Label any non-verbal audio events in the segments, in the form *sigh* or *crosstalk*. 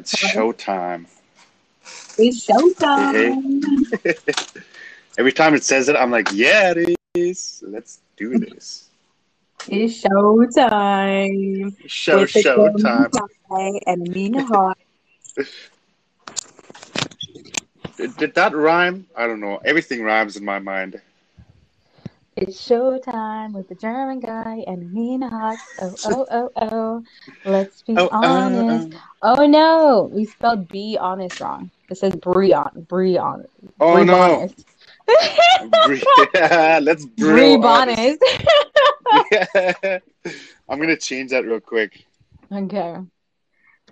It's showtime. It's showtime. *laughs* Every time it says it, I'm like, yeah, it is. Let's do this. It's showtime. Show, With showtime. And Mina Hart. *laughs* Did, did that rhyme? I don't know. Everything rhymes in my mind. It's showtime with the German guy and Mina Hart. Oh, *laughs* oh, oh, oh. Let's be Oh, uh, honest. uh. Oh, no. We spelled be honest wrong. It says Breon. Breon. Oh, no. *laughs* *laughs* Honest. Bre- Let's brew honest. I'm gonna change that real quick. Okay.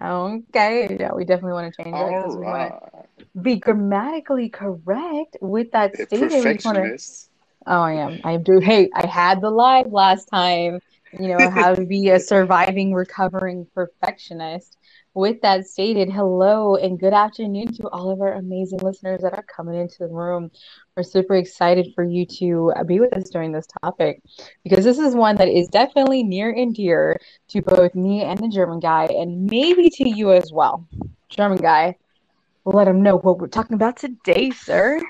Okay. Yeah, we definitely want to change it because All we want right. to be grammatically correct with that stated. We want to. Perfectionist. Oh, I am. I do. Hey, I had the live last time. You know *laughs* how to be a surviving, recovering perfectionist. With that stated, hello and good afternoon to all of our amazing listeners that are coming into the room. We're super excited for you to uh, be with us during this topic because this is one that is definitely near and dear to both me and the German guy, and maybe to you as well. German guy, let him know what we're talking about today, sir.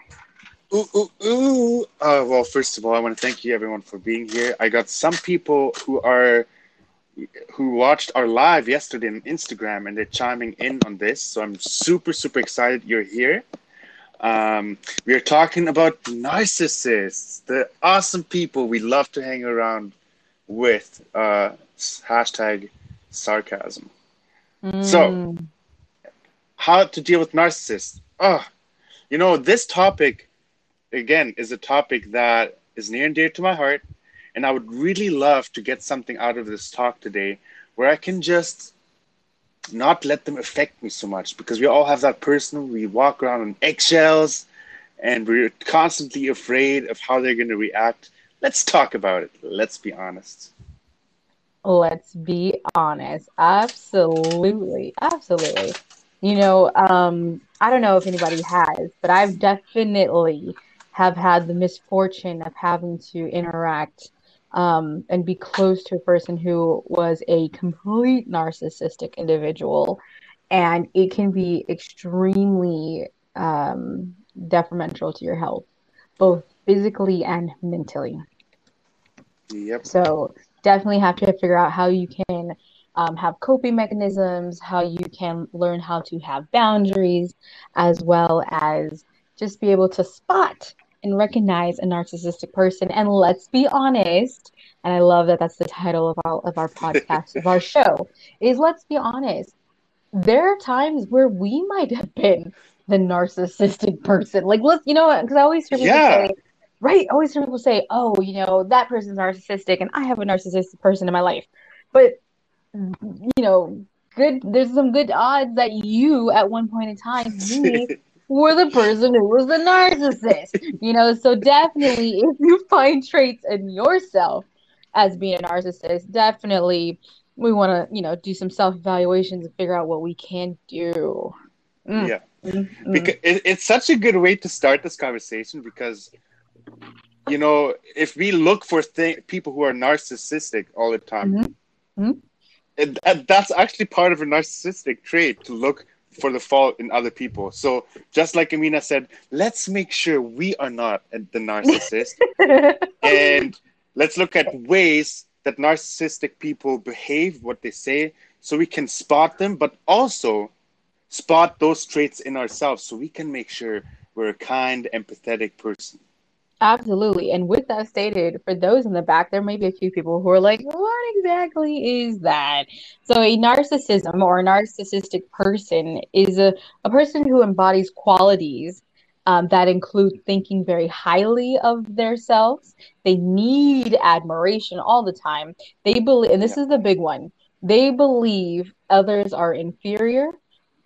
Ooh, ooh, ooh. Uh, well, first of all, I want to thank you everyone for being here. I got some people who are who watched our live yesterday on Instagram and they're chiming in on this. So I'm super, super excited you're here. Um, we are talking about narcissists, the awesome people we love to hang around with. Uh, hashtag sarcasm. So- Mm. how to deal with narcissists. Oh, you know, this topic, again, is a topic that is near and dear to my heart. And I would really love to get something out of this talk today where I can just not let them affect me so much because we all have that person we walk around on eggshells and we're constantly afraid of how they're going to react. Let's talk about it. Let's be honest. Let's be honest. Absolutely. Absolutely. You know, um, I don't know if anybody has, but I've definitely have had the misfortune of having to interact um, and be close to a person who was a complete narcissistic individual. And it can be extremely um, detrimental to your health, both physically and mentally. Yep. So definitely have to figure out how you can um, have coping mechanisms, how you can learn how to have boundaries, as well as just be able to spot and recognize a narcissistic person. And let's be honest, and I love that that's the title of our of our podcast of our show is let's be honest. There are times where we might have been the narcissistic person. Like let's you know because I always hear people Yeah. say right I always hear people say oh you know that person's narcissistic and I have a narcissistic person in my life but you know good there's some good odds that you at one point in time *laughs* me were the person who was the narcissist you know so definitely *laughs* if you find traits in yourself as being a narcissist definitely we want to you know do some self-evaluations and figure out what we can do Mm, Yeah. mm, mm. because it, it's such a good way to start this conversation because you know if we look for th- people who are narcissistic all the time Mhm. Mhm. it, that's actually part of a narcissistic trait to look for the fault in other people. So just like amina said let's make sure we are not the narcissist. *laughs* And let's look at ways that narcissistic people behave what they say so we can spot them but also spot those traits in ourselves so we can make sure we're a kind empathetic person Absolutely. And with that stated, for those in the back, there may be a few people who are like, what exactly is that? So, a narcissism or a narcissistic person is a, a person who embodies qualities um, that include thinking very highly of themselves. They need admiration all the time. They believe, and this is the big one, they believe others are inferior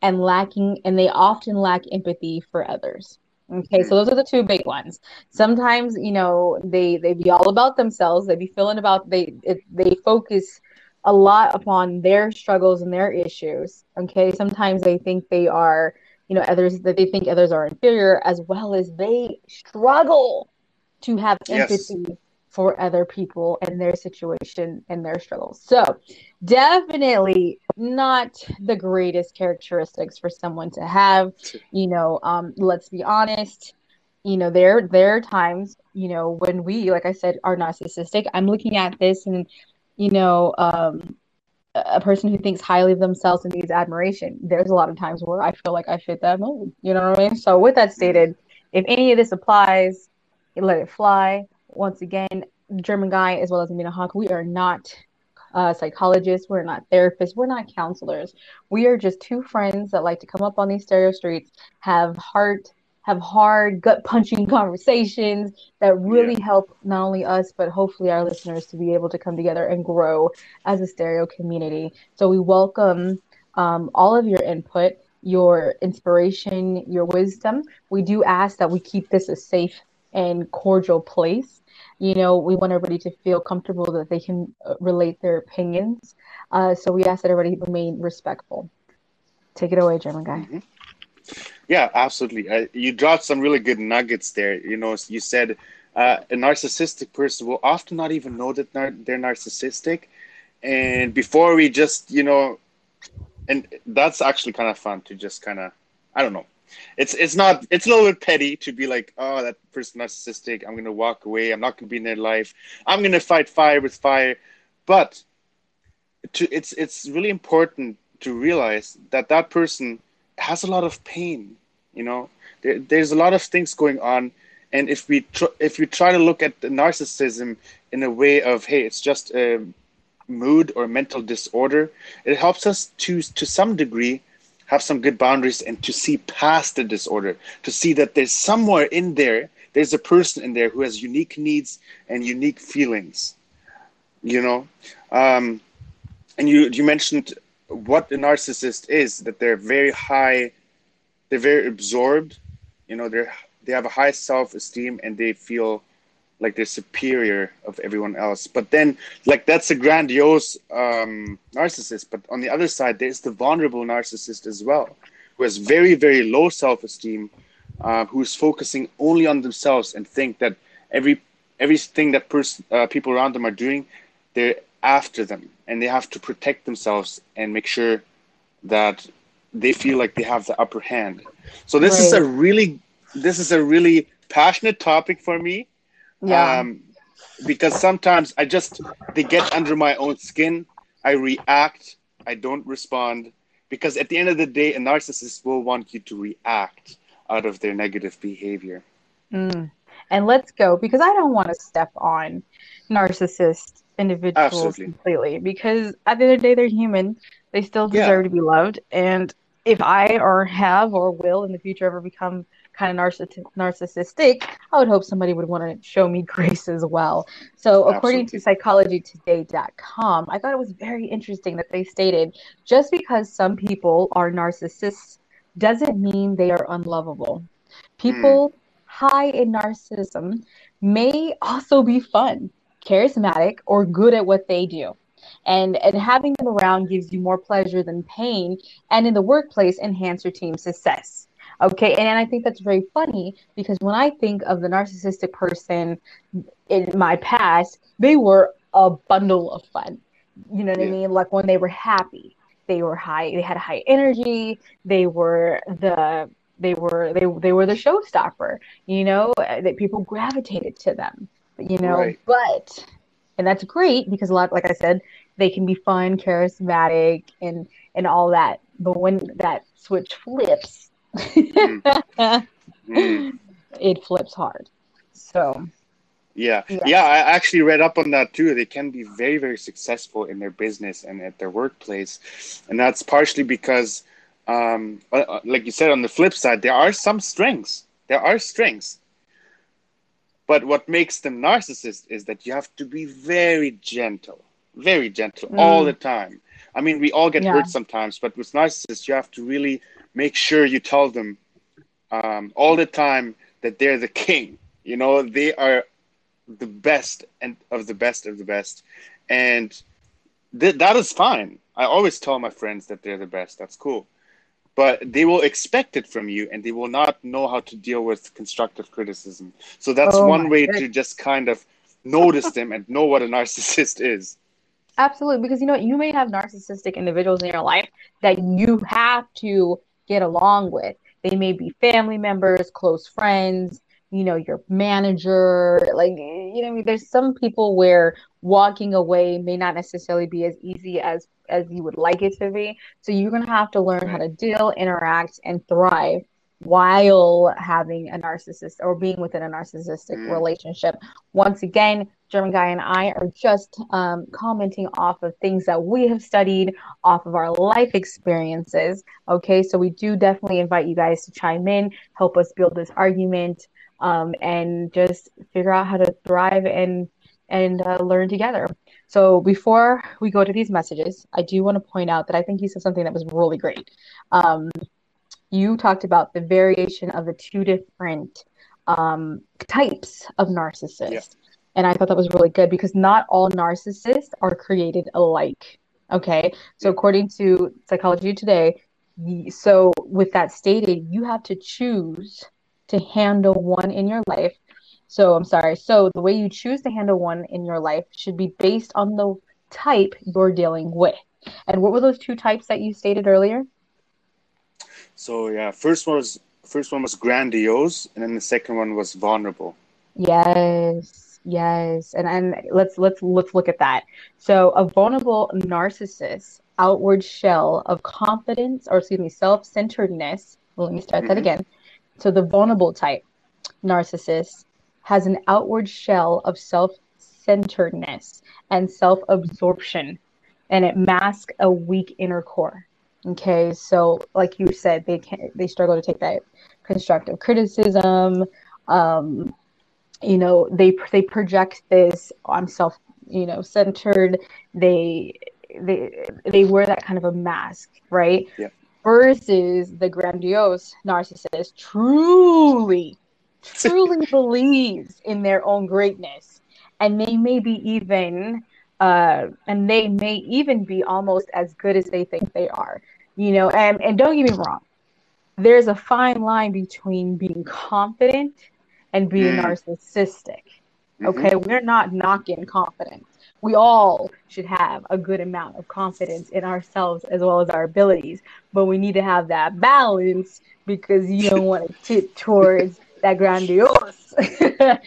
and lacking, and they often lack empathy for others. Okay, so those are the two big ones. Sometimes, you know, they they be all about themselves. They be feeling about they it, they focus a lot upon their struggles and their issues. Okay, sometimes they think they are, you know, others that they think others are inferior, as well as they struggle to have Yes. For other people and their situation and their struggles. So, definitely not the greatest characteristics for someone to have. You know, um, let's be honest. You know, there there are times, you know, when we, like I said, are narcissistic. I'm looking at this and, you know, um, a person who thinks highly of themselves and needs admiration. There's a lot of times where I feel like I fit that mold. You know what I mean? So, with that stated, if any of this applies, let it fly. Once again, German guy as well as Amina Hawk, we are not uh, psychologists, we're not therapists, we're not counselors. We are just two friends that like to come up on these stereo streets, have heart, have hard, gut punching *laughs* conversations that really yeah. help not only us, but hopefully our listeners to be able to come together and grow as a stereo community. So we welcome um, all of your input, your inspiration, your wisdom. We do ask that we keep this a safe and cordial place. You know we want everybody to feel comfortable that they can uh, relate their opinions. Uh, so we ask that everybody remain respectful. Take it away german guy. Mm-hmm. yeah absolutely. Uh, you dropped some really good nuggets there. You know you said uh, a narcissistic person will often not even know that nar- they're narcissistic. And before we just you know and that's actually kind of fun to just kind of i don't know it's it's not it's a little bit petty to be like oh that person narcissistic. I'm gonna walk away. I'm not gonna be in their life. I'm gonna fight fire with fire. But to it's it's really important to realize that that person has a lot of pain you know? There, there's a lot of things going on. And if we tr- if we try to look at the narcissism in a way of hey it's just a mood or mental disorder it helps us to to some degree have some good boundaries and to see past the disorder, to see that there's somewhere in there, there's a person in there who has unique needs and unique feelings. You know, um, and you you mentioned what a narcissist is that they're very high, they're very absorbed. You know, they're they have a high self esteem and they feel like they're superior of everyone else. But then, like that's a grandiose um, narcissist. But on the other side, there's the vulnerable narcissist as well, who has very very low self esteem, uh, who's focusing only on themselves and think that every everything that person uh, people around them are doing, they're after them and they have to protect themselves and make sure that they feel like they have the upper hand. So this right. is a really this is a really passionate topic for me yeah. Um, because sometimes I just they get under my own skin. I react. I don't respond because at the end of the day, a narcissist will want you to react out of their negative behavior. Mm. And let's go because I don't want to step on narcissist individuals Absolutely. completely because at the end of the day, they're human. They still deserve yeah. to be loved. And if I or have or will in the future ever become kind of narcissistic, I would hope somebody would want to show me *laughs* grace as well. So, according Absolutely. to psychologytoday.com, I thought it was very interesting that they stated just because some people are narcissists doesn't mean they are unlovable. People mm. high in narcissism may also be fun, charismatic, or good at what they do and and having them around gives you more pleasure than pain and in the workplace enhance your team success Okay. And and I think that's very funny because when I think of the narcissistic person in my past, they were a bundle of fun. You know what yeah. I mean? Like when they were happy, they were high, they had high energy, they were the they were they they were the showstopper, you know, uh, that people gravitated to them. You know, right. but and that's great because a lot like I said, they can be fun, charismatic and and all that. But when that switch flips, mm. *laughs* it flips hard. So yeah. yeah. yeah, I actually read up on that too. They can be very, very successful in their business and at their workplace, and that's partially because, um, uh, uh, like you said, on the flip side, there are some strengths. There are strengths, but what makes them narcissists is that you have to be very gentle, very gentle mm. all the time. I mean, we all get yeah. hurt sometimes, but with narcissists, you have to really make sure you tell them um, all the time that they're the king. You know, they are the best and of the best of the best, and th- that is fine. I always tell my friends that they're the best. That's cool, but they will expect it from you, and they will not know how to deal with constructive criticism. So that's oh one way to just kind of notice them and know what a narcissist is. Absolutely, because you know you may have narcissistic individuals in your life that you have to get along with. They may be family members, close friends, you know, your manager. Like, you know, I mean, there's some people where walking away may not necessarily be as easy as as you would like it to be. So you're gonna have to learn how to deal, interact, and thrive while having a narcissist or being within a narcissistic mm. relationship. Once again, German Guy and I are just um, commenting off of things that we have studied, off of our life experiences. Okay, so we do definitely invite you guys to chime in, help us build this argument, um, and just figure out how to thrive and and uh, learn together. So before we go to these messages, I do want to point out that I think you said something that was really great. Um, you talked about the variation of the two different um, types of narcissists. Yeah. And I thought that was really good because not all narcissists are created alike. Okay. So, according to Psychology Today, so with that stated, you have to choose to handle one in your life. So, I'm sorry. So, the way you choose to handle one in your life should be based on the type you're dealing with. And what were those two types that you stated earlier? So yeah, first one was first one was grandiose, and then the second one was vulnerable. Yes, yes, and and let's let's let's look at that. So a vulnerable narcissist outward shell of confidence, or excuse me, self-centeredness. Well, let me start mm-hmm. that again. So the vulnerable type narcissist has an outward shell of self-centeredness and self-absorption, and it masks a weak inner core. Okay, so like you said, they can't. they struggle to take that constructive criticism. Um, you know, they they project this I'm self, you know, centered. They they they wear that kind of a mask, right? Yeah. Versus the grandiose narcissist truly, truly *laughs* believes in their own greatness, and they may be even uh, and they may even be almost as good as they think they are. You know, and, and don't get me wrong, there's a fine line between being confident and being mm. narcissistic. Mm-hmm. Okay, we're not knocking confidence. We all should have a good amount of confidence in ourselves as well as our abilities, but we need to have that balance because you don't want to *laughs* tip towards that grandiose *laughs* yeah,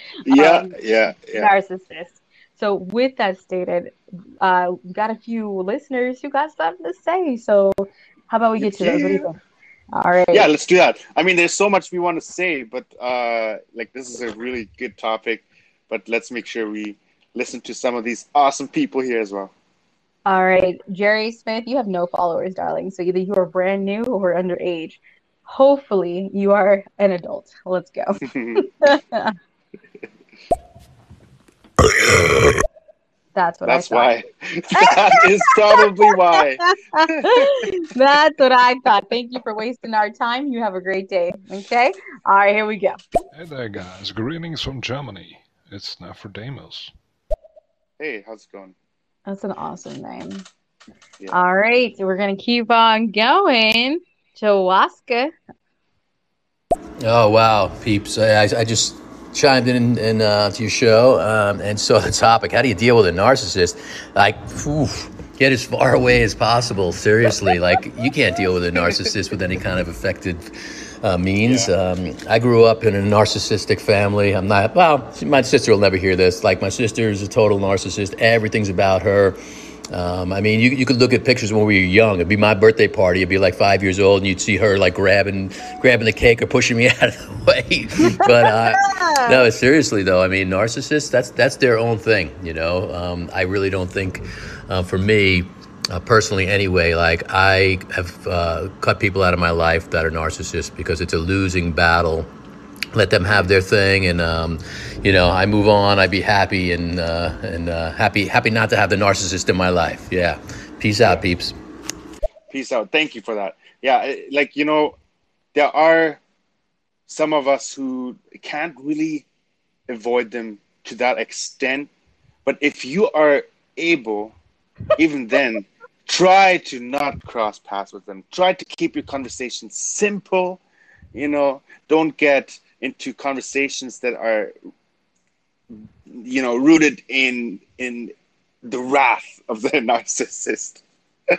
um, yeah, yeah. narcissist. So, with that stated, uh, we got a few listeners who got something to say. So, how about we get to yeah. those? What do you think? All right. Yeah, let's do that. I mean, there's so much we want to say, but uh, like this is a really good topic. But let's make sure we listen to some of these awesome people here as well. All right, Jerry Smith, you have no followers, darling. So either you are brand new or underage. Hopefully, you are an adult. Let's go. *laughs* *laughs* *laughs* That's what I thought. That's why. *laughs* that is probably why. *laughs* That's what I thought. Thank you for wasting our time. You have a great day. Okay. All right, here we go. Hey there, guys. Greetings from Germany. It's Nephrodemus. Hey, how's it going? That's an awesome name. Yeah. All right, so we're gonna keep on going. Chawaska. Oh wow, peeps! I, I just chimed in, in uh, to your show um, and saw the topic. How do you deal with a narcissist? Like, oof, get as far away as possible. Seriously, like you can't deal with a narcissist with any kind of effective uh, means. Yeah. Um, I grew up in a narcissistic family. I'm not. Well, my sister will never hear this. Like my sister is a total narcissist. Everything's about her. Um, I mean, you, you could look at pictures when we were young. It'd be my birthday party. It'd be like five years old, and you'd see her like grabbing grabbing the cake or pushing me *laughs* out of the way. but uh, *laughs* no, seriously though, I mean, narcissists that's that's their own thing. You know, um, I really don't think uh, for me. Uh, personally, anyway, like I have uh, cut people out of my life that are narcissists because it's a losing battle let them have their thing and um, you know i move on i'd be happy and uh, and uh, happy happy not to have the narcissist in my life. Yeah. Peace out peeps. Peace out. Thank you for that. Yeah like you know there are some of us who can't really avoid them to that extent but if you are able even then try to not cross paths with them. Try to keep your conversation simple. You know don't get into conversations that are you know, rooted in in the wrath of the *laughs* narcissist. *laughs*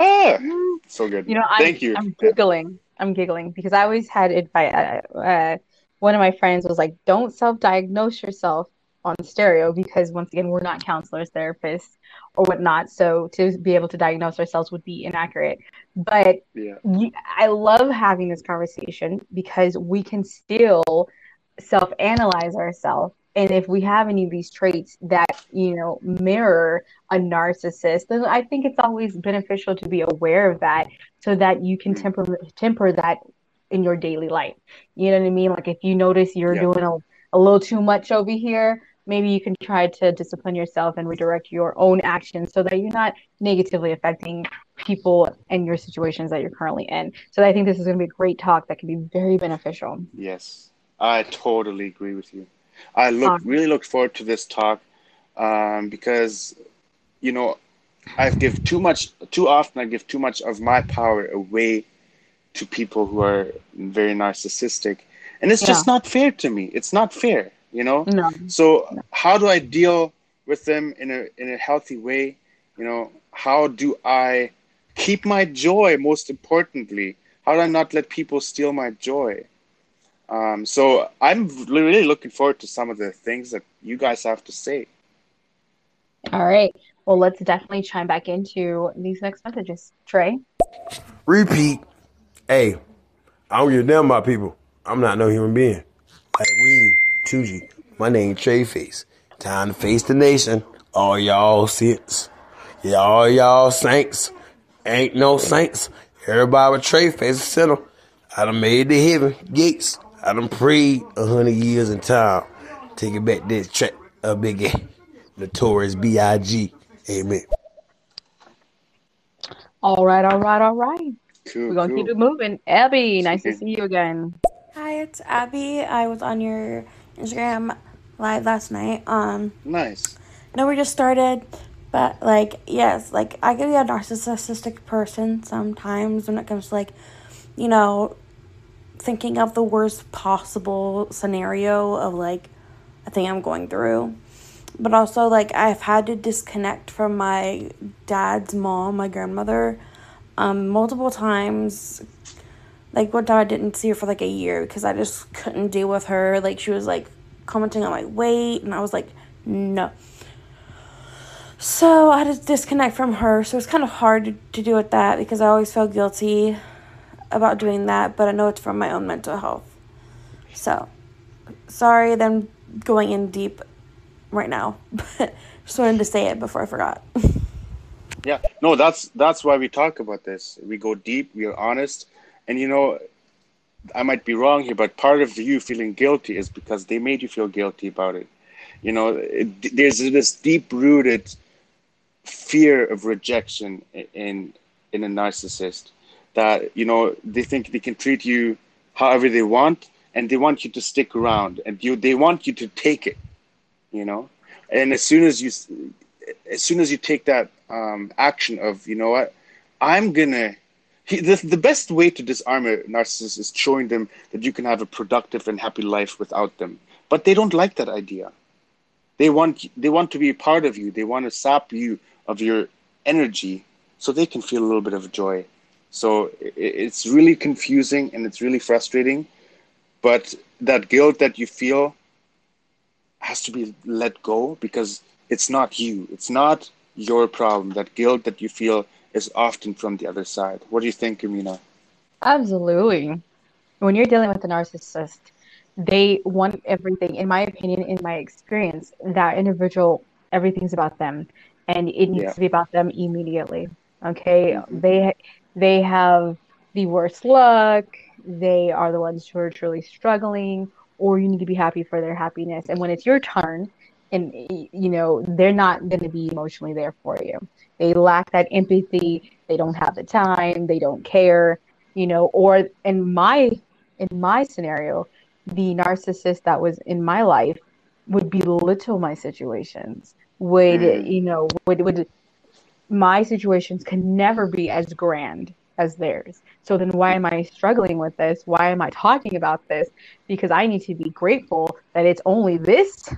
ah, so good. You know, I'm, Thank you. I'm giggling. I'm giggling because I always had advice. Uh, uh, one of my friends was like, "Don't self-diagnose yourself on stereo because once again, we're not counselors, therapists, or whatnot. So to be able to diagnose ourselves would be inaccurate. But yeah. you, I love having this conversation because we can still self-analyze ourselves and if we have any of these traits that you know mirror a narcissist then i think it's always beneficial to be aware of that so that you can Mm. temper temper that in your daily life you know what i mean like if you notice you're Yeah. doing a, a little too much over here maybe you can try to discipline yourself and redirect your own actions so that you're not negatively affecting people and your situations that you're currently in so i think this is going to be a great talk that can be very beneficial Yes, I totally agree with you. I look Awesome. really look forward to this talk um, because, you know, I give too much too often. I give too much of my power away to people who are very narcissistic, and it's just not fair to me. It's not fair, you know. no So how do I deal with them in a in a healthy way? You know, how do I keep my joy? Most importantly, how do I not let people steal my joy? Um, so I'm really looking forward to some of the things that you guys have to say. All right. Well, let's definitely chime back into these next messages. Trey? Repeat. Hey, I don't give a damn about people. I'm not no human being. Like we, 2G. My name Trey Face. Time to face the nation. All y'all saints. Y'all y'all saints. Ain't no saints. Everybody with Trey Face is sinner. I done made the heaven gates. I done prayed a hundred years in time. Take it back this track a biggie. Notorious B.I.G. Amen. All right, all right, all right. Cool, We're going to cool. keep it moving. Abby, nice to see you again. Hi, it's Abby. I was on your Instagram live last night. Um, Nice. no, we just started, but like, yes, like I could be a narcissistic person sometimes when it comes to like, you know, thinking of the worst possible scenario of like a thing I'm going through. But also, like, I've had to disconnect from my dad's mom, my grandmother, um, multiple times like one time I didn't see her for like a year because I just couldn't deal with her. Like she was like commenting on my weight, and I was like, no. So I had to disconnect from her. So it's kind of hard to, do with that because I always feel guilty about doing that, but I know it's for my own mental health. So sorry, then going in deep right now, *laughs* but just wanted to say it before I forgot. *laughs* Yeah. No, that's that's why we talk about this. We go deep. We are honest, and you know, I might be wrong here, but part of you feeling guilty is because they made you feel guilty about it. You know, it, there's this deep rooted fear of rejection in in a narcissist that you know they think they can treat you however they want and they want you to stick around and you they want you to take it you know and as soon as you as soon as you take that um, action of you know what i'm gonna he, the, the best way to disarm a narcissist is showing them that you can have a productive and happy life without them. But they don't like that idea. They want they want to be a part of you. They want to sap you of your energy so they can feel a little bit of joy. So it, it's really confusing and it's really frustrating. But that guilt that you feel has to be let go because it's not you. It's not your problem. That guilt that you feel is often from the other side what do you think amina Absolutely. When you're dealing with a narcissist, they want everything, in my opinion, in my experience, that individual, everything's about them. And it needs Yeah. to be about them immediately. Okay. Mhm. They they have the worst luck. They are the ones who are truly struggling, or you need to be happy for their happiness. And when it's your turn, and you know, they're not going to be emotionally there for you. They lack that empathy. They don't have the time. They don't care you know or in my in my scenario the narcissist that was in my life would belittle my situations would Mm. you know would would my situations can never be as grand as theirs so then why am i struggling with this why am i talking about this because i need to be grateful that it's only this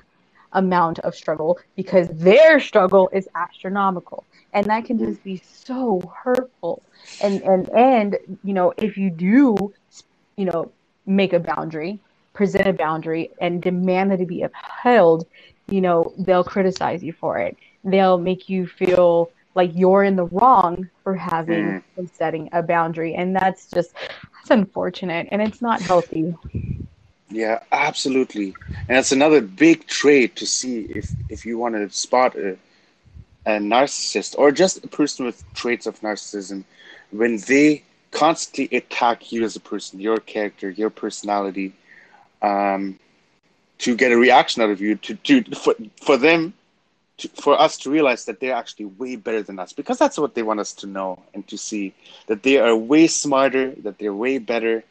amount of struggle because their struggle is astronomical. And that can just be so hurtful. And and and you know if you do you know make a boundary present a boundary and demand that it be upheld you know they'll criticize you for it. They'll make you feel like you're in the wrong for having Mm. and setting a boundary. And that's just that's unfortunate. And it's not healthy Yeah, absolutely. And it's another big trait to see if if you want to spot a, a narcissist or just a person with traits of narcissism when they constantly attack you as a person, your character, your personality, um, to get a reaction out of you, to, to for, for them, to, for us to realize that they're actually way better than us, because that's what they want us to know and to see that they are way smarter, that they're way better,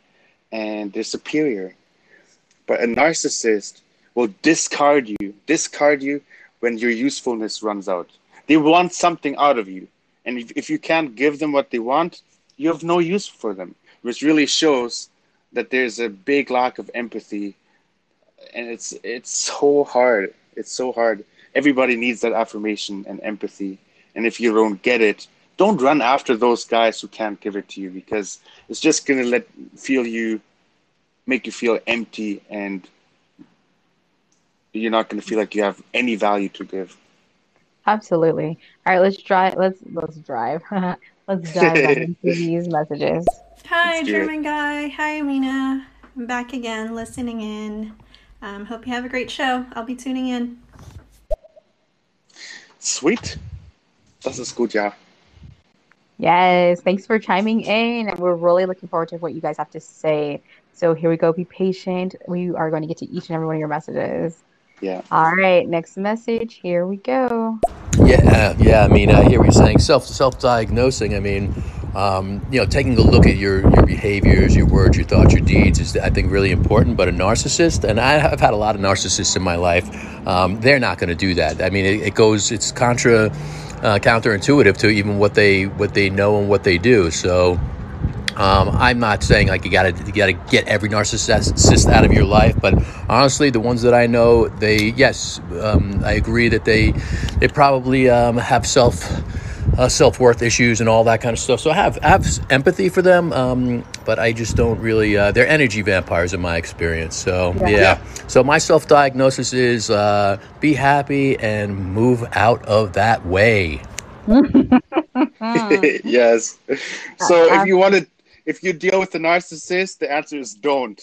and they're superior. But a narcissist will discard you, discard you when your usefulness runs out. They want something out of you. And if, if you can't give them what they want, you have no use for them, which really shows that there's a big lack of empathy. And it's it's so hard. It's so hard. Everybody needs that affirmation and empathy. And if you don't get it, don't run after those guys who can't give it to you because it's just gonna let feel you make you feel empty and you're not going to feel like you have any value to give. absolutely all right let's drive let's let's drive *laughs* let's dive *laughs* into these messages Hi, Let's it. German guy. Hi, Amina. I'm back again, listening in. Um, hope you have a great show. I'll be tuning in. Sweet. Das ist gut, ja. Yes, thanks for chiming in. And we're really looking forward to what you guys have to say. So here we go. Be patient. We are going to get to each and every one of your messages. Yeah. All right, next message. Here we go. Yeah, yeah. I mean, I hear what you're saying. Self self diagnosing. I mean, um, you know, taking a look at your your behaviors, your words, your thoughts, your deeds is, I think, really important. But a narcissist, and I, I've had a lot of narcissists in my life, um, they're not going to do that. I mean, it, it goes, it's contra uh, counterintuitive to even what they what they know and what they do. So. Um, I'm not saying like you gotta you gotta get every narcissist out of your life, but honestly, the ones that I know, they yes, um, I agree that they they probably um, have self uh, self worth issues and all that kind of stuff. So I have I have empathy for them, um, but I just don't really. Uh, they're energy vampires in my experience. So Yeah. yeah. So my self diagnosis is uh, be happy and move out of that way. *laughs* yes. So if you want to, if you deal with a narcissist, the answer is don't.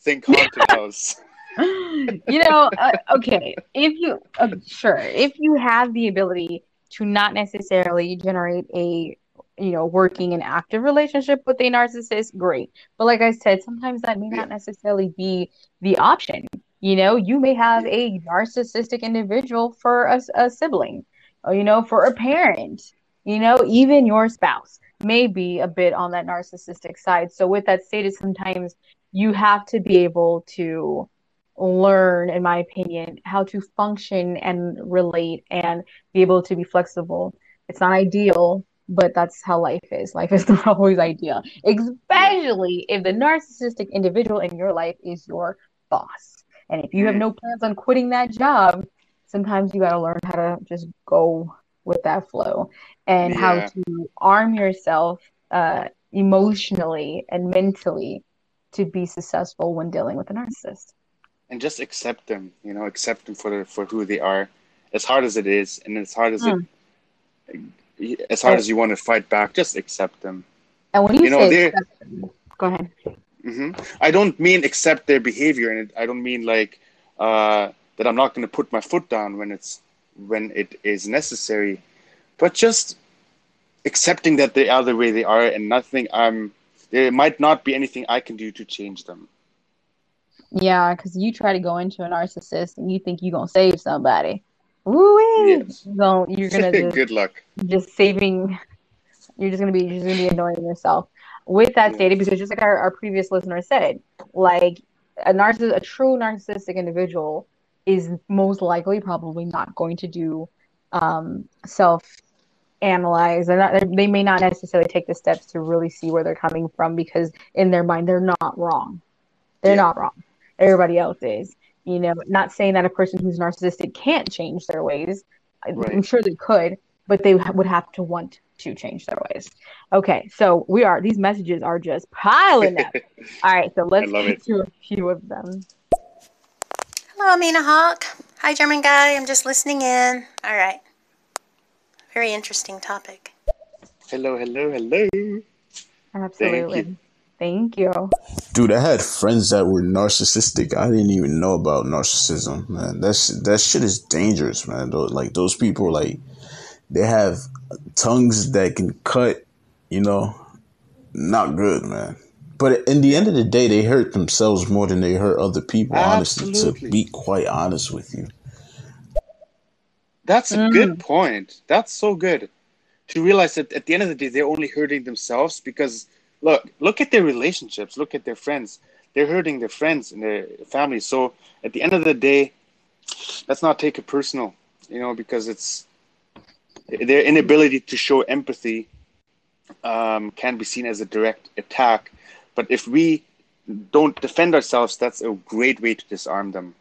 Think haunted *laughs* house. you know, uh, okay, if you uh, sure, if you have the ability to not necessarily generate a you know working and active relationship with a narcissist, great. But like I said, sometimes that may not necessarily be the option. You know, you may have a narcissistic individual for a, a sibling, or you know, for a parent. You know, even your spouse may be a bit on that narcissistic side. So with that stated, sometimes you have to be able to learn, in my opinion, how to function and relate and be able to be flexible. It's not ideal, but that's how life is. Life is *laughs* not always ideal, especially if the narcissistic individual in your life is your boss. And if you have no plans on quitting that job, sometimes you got to learn how to just go with that flow and how to arm yourself uh, emotionally and mentally to be successful when dealing with a narcissist. And just accept them. You know, accept them for the, for who they are. As hard as it is, and as hard as it, as hard as you want to fight back, just accept them. And when you, You know, say go ahead. hmm I don't mean accept their behavior, and I don't mean like uh, that I'm not going to put my foot down when it's when it is necessary, but just accepting that they are the way they are, and nothing. Um, there might not be anything I can do to change them. Yeah, because you try to go into a narcissist and you think you're gonna save somebody. Woo Yes. You're gonna *laughs* just, Good luck. just saving. You're just gonna be just gonna be annoying yourself. With that stated, because just like our, our previous listener said, like a narcissist, a true narcissistic individual is most likely probably not going to do um, self analyze. They're. They may not necessarily take the steps to really see where they're coming from because in their mind they're not wrong. They're Yeah. not wrong. Everybody else is. You know, not saying that a person who's narcissistic can't change their ways. I- I'm sure they could, but they would have to want to change their ways. Okay, so we are these messages are just piling up. *laughs* All right, so let's get it. to a few of them. Hello, Amina Hawk. Hi, German guy. I'm just listening in. All right. Very interesting topic. hello, hello, hello. Absolutely. Thank you. Dude, I had friends that were narcissistic. I didn't even know about narcissism, man. That's that shit is dangerous, man. Those, like those people, like they have tongues that can cut. You know, not good, man. But in the end of the day, they hurt themselves more than they hurt other people. Honestly, to be quite honest with you. That's a Mm. good point. That's so good. To realize that at the end of the day, they're only hurting themselves because look, look at their relationships, look at their friends. They're hurting their friends and their families. So at the end of the day, let's not take it personal, you know, because it's their inability to show empathy um, can be seen as a direct attack. But if we don't defend ourselves, that's a great way to disarm them.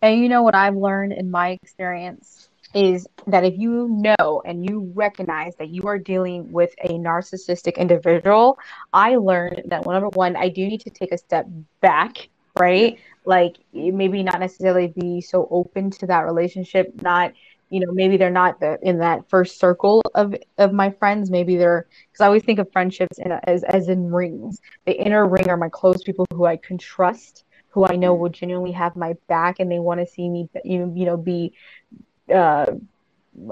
And you know what I've learned in my experience is that if you know and you recognize that you are dealing with a narcissistic individual, I learned that well, number one, I do need to take a step back, right? Like maybe not necessarily be so open to that relationship, not you know maybe they're not the, in that first circle of of my friends. Maybe they're because i always think of friendships in, as as in rings. The inner ring are my close people who i can trust who I know will genuinely have my back and they want to see me, you you know, be, uh,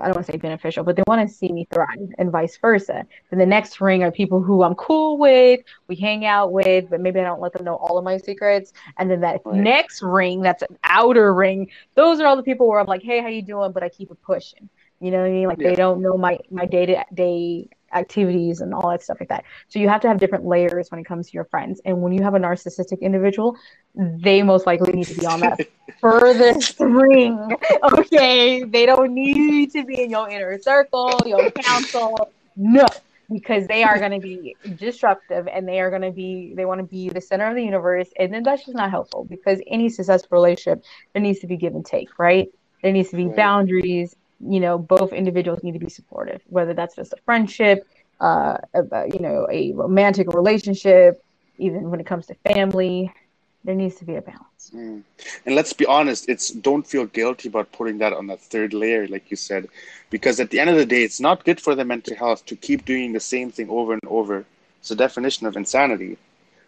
I don't want to say beneficial, but they want to see me thrive and vice versa. Then the next ring are people who I'm cool with, we hang out with, but maybe I don't let them know all of my secrets. And then that Right. next ring, that's an outer ring, those are all the people where I'm like, hey, how you doing? But I keep it pushing. You know what I mean? Like Yeah. they don't know my my day to day activities and all that stuff like that. So you have to have different layers when it comes to your friends. And when you have a narcissistic individual, they most likely need to be on that *laughs* furthest ring. *laughs* Okay. They don't need to be in your inner circle, your council. No. Because they are going to be disruptive and they are going to be, they want to be the center of the universe. And then that's just not helpful because any successful relationship, there needs to be give and take, right? There needs to be Right. boundaries. You know, both individuals need to be supportive, whether that's just a friendship, uh, a- you know, a romantic relationship, even when it comes to family, there needs to be a balance. Mm. And let's be honest, it's don't feel guilty about putting that on that third layer, like you said, because at the end of the day, it's not good for their mental health to keep doing the same thing over and over. It's a definition of insanity.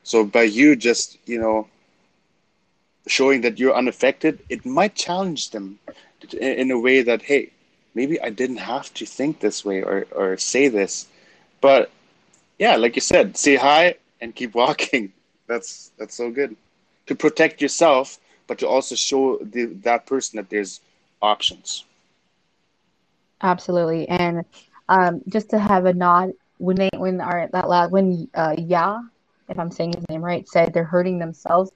So by you just, you know, showing that you're unaffected, it might challenge them in a way that, hey, maybe I didn't have to think this way or, or say this. But yeah, like you said, say hi and keep *laughs* walking. That's that's so good to protect yourself, but to also show the, that person that there's options. Absolutely. And um, just to have a nod when they when our that loud when uh Ya, if I'm saying his name right, said they're hurting themselves.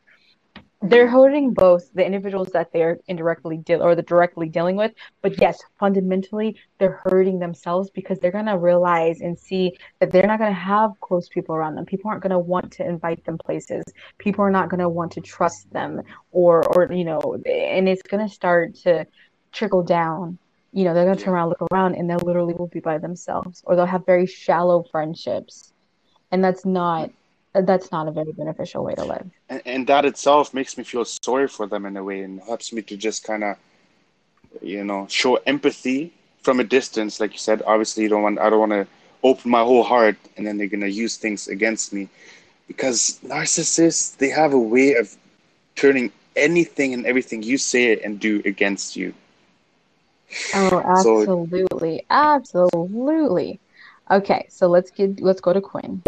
They're hurting both the individuals that they're indirectly deal or the directly dealing with, but yes, fundamentally they're hurting themselves because they're gonna realize and see that they're not gonna have close people around them. People aren't gonna want to invite them places. People are not gonna want to trust them or or you know, and it's gonna start to trickle down you know, they're gonna turn around, look around, and they literally will be by themselves, or they'll have very shallow friendships, and that's not that's not a very beneficial way to live. And, and that itself makes me feel sorry for them in a way and helps me to just kind of, you know, show empathy from a distance. Like you said, obviously, you don't want, I don't want to open my whole heart and then they're going to use things against me because narcissists, they have a way of turning anything and everything you say and do against you. Oh, *laughs* So- absolutely, absolutely. Okay, so let's get let's go to Quinn.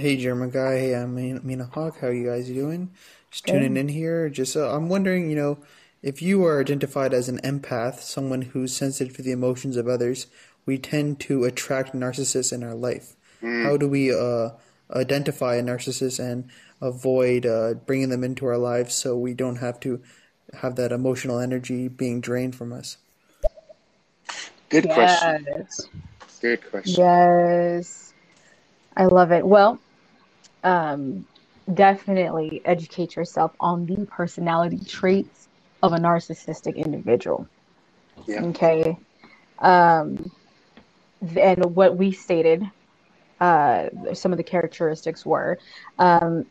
Hey, German guy. Hey, I'm Mina Mina Hawk. How are you guys doing? Just Good. tuning in here. Just uh, I'm wondering, you know, if you are identified as an empath, someone who's sensitive to the emotions of others, we tend to attract narcissists in our life. How do we uh, identify a narcissist and avoid uh, bringing them into our lives so we don't have to have that emotional energy being drained from us? Good question. Good question. Yes. I love it. Well, um, definitely educate yourself on the personality traits of a narcissistic individual. Yeah. Okay. Um, and what we stated, uh, some of the characteristics were um,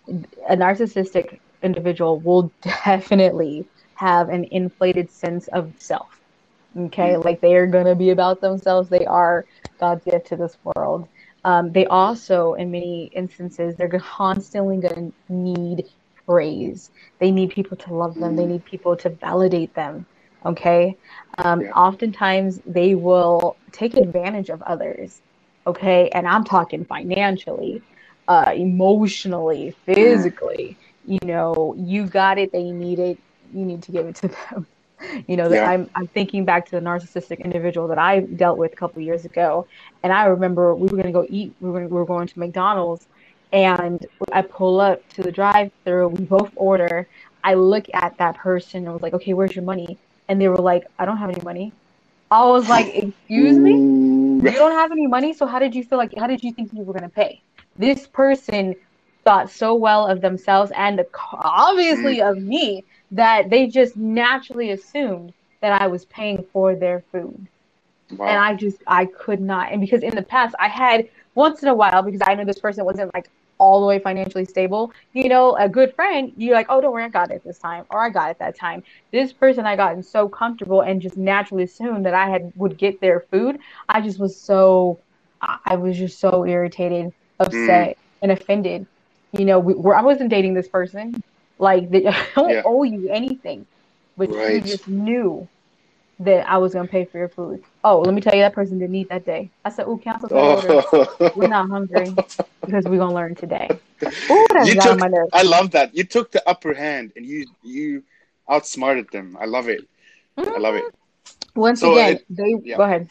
a narcissistic individual will *laughs* definitely have an inflated sense of self. Okay. Like they are going to be about themselves. They are God's gift to this world. Um, they also, in many instances, they're constantly going to need praise. They need people to love them. They need people to validate them. Okay. Um, Yeah. Oftentimes, they will take advantage of others. Okay. And I'm talking financially, uh, emotionally, physically. You know, you got it, they need it, you need to give it to them. You know, Yeah. I'm I'm thinking back to the narcissistic individual that I dealt with a couple years ago, and I remember we were gonna go eat. We were we were going to McDonald's, and I pull up to the drive-through. We both order. I look at that person and was like, "Okay, where's your money?" And they were like, "I don't have any money." I was like, "Excuse me." you don't have any money so how did you feel like how did you think you were going to pay this person thought so well of themselves and obviously of me that they just naturally assumed that i was paying for their food. Wow. and i just i could not. And because in the past i had once in a while because i know this person wasn't like all the way financially stable you know a good friend you're like oh don't worry i got it this time or i got it that time. This person i gotten so comfortable and just naturally assumed that i had would get their food i just was so i was just so irritated mm. upset and offended. You know we, we're, i wasn't dating this person like they, *laughs* i don't Yeah. owe you anything but you just knew that I was gonna pay for your food. Oh, let me tell you, that person didn't eat that day. I said, "Ooh, cancel that order. Oh. We're not hungry *laughs* because we're gonna learn today." *laughs* Ooh, that you took, my nerves. I love that. You took the upper hand and you you outsmarted them. I love it. I love it. Mm-hmm. Once So uh, again, it- they yeah. go ahead.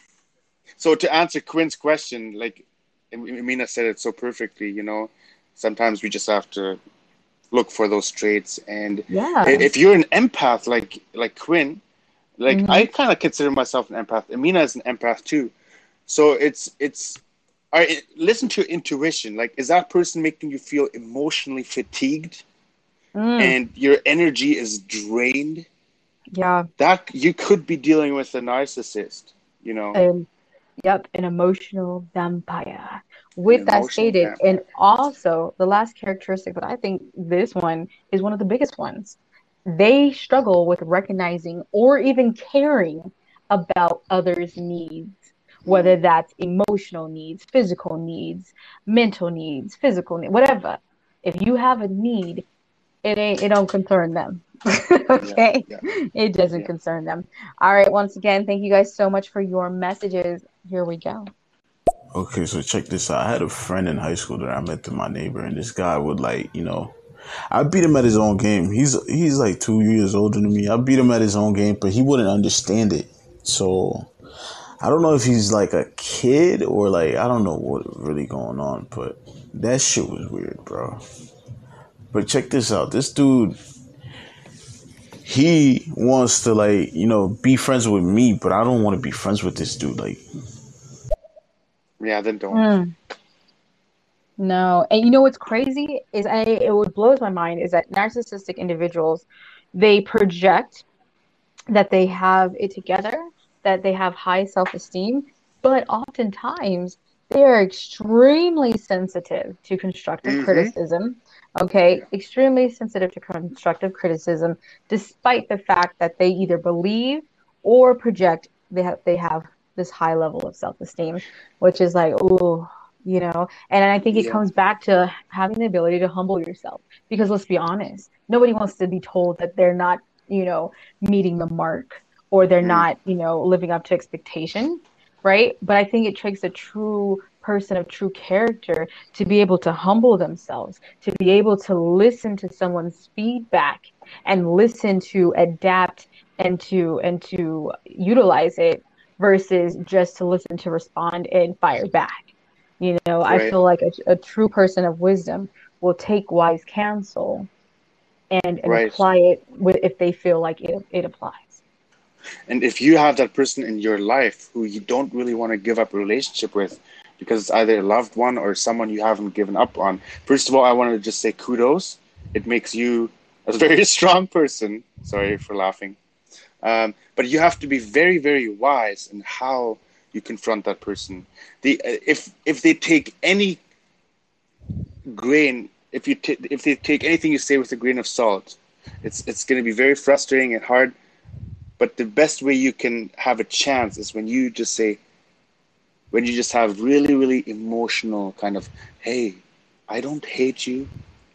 So to answer Quinn's question, like Amina said it so perfectly, you know, sometimes we just have to look for those traits. And Yeah. if you're an empath like like Quinn, like Mhm. I kind of consider myself an empath. Amina is an empath too. So it's it's all right, listen to your intuition. Like, is that person making you feel emotionally fatigued Mm, and your energy is drained? yeah. That you could be dealing with a narcissist. You know. And yep, an emotional vampire. With An that emotional stated, vampire. and also the last characteristic but I think this one is one of the biggest ones. They struggle with recognizing or even caring about others' needs, whether hmm. that's emotional needs, physical needs, mental needs, physical needs, whatever. If you have a need, it ain't it don't concern them. *laughs* okay? yeah. It doesn't Yeah. concern them. All right, once again, thank you guys so much for your messages. Here we go. Okay, so check this out. I had a friend in high school that I met through my neighbor, and this guy would like, you know, I beat him at his own game. He's he's like two years older than me. I beat him at his own game, but he wouldn't understand it. So I don't know if he's like a kid or like I don't know what really going on, but that shit was weird, bro. But check this out. This dude he wants to like, you know, be friends with me, but I don't want to be friends with this dude. Like Yeah, then don't. Mm. No, and you know what's crazy is I it what blows my mind is that narcissistic individuals they project that they have it together, that they have high self-esteem, but oftentimes they are extremely sensitive to constructive Mhm. criticism. Okay, extremely sensitive to constructive criticism, despite the fact that they either believe or project they have they have this high level of self-esteem, which is like, oh, you know. And I think it Yeah. comes back to having the ability to humble yourself. Because let's be honest, nobody wants to be told that they're not, you know, meeting the mark or they're Mm. not, you know, living up to expectation, right? But I think it takes a true person of true character to be able to humble themselves, to be able to listen to someone's feedback and listen to adapt and to and to utilize it versus just to listen to respond and fire back. You know, I feel like a, a true person of wisdom will take wise counsel and, and Right. apply it with if they feel like it, it applies. And if you have that person in your life who you don't really want to give up a relationship with because it's either a loved one or someone you haven't given up on, first of all, I want to just say kudos. It makes you a *laughs* very strong person. Sorry for laughing. Um, but you have to be very, very wise in how you confront that person. The uh, if if they take any grain, if you t- if they take anything you say with a grain of salt, it's it's going to be very frustrating and hard. But the best way you can have a chance is when you just say, when you just have really, really emotional kind of, hey, I don't hate you.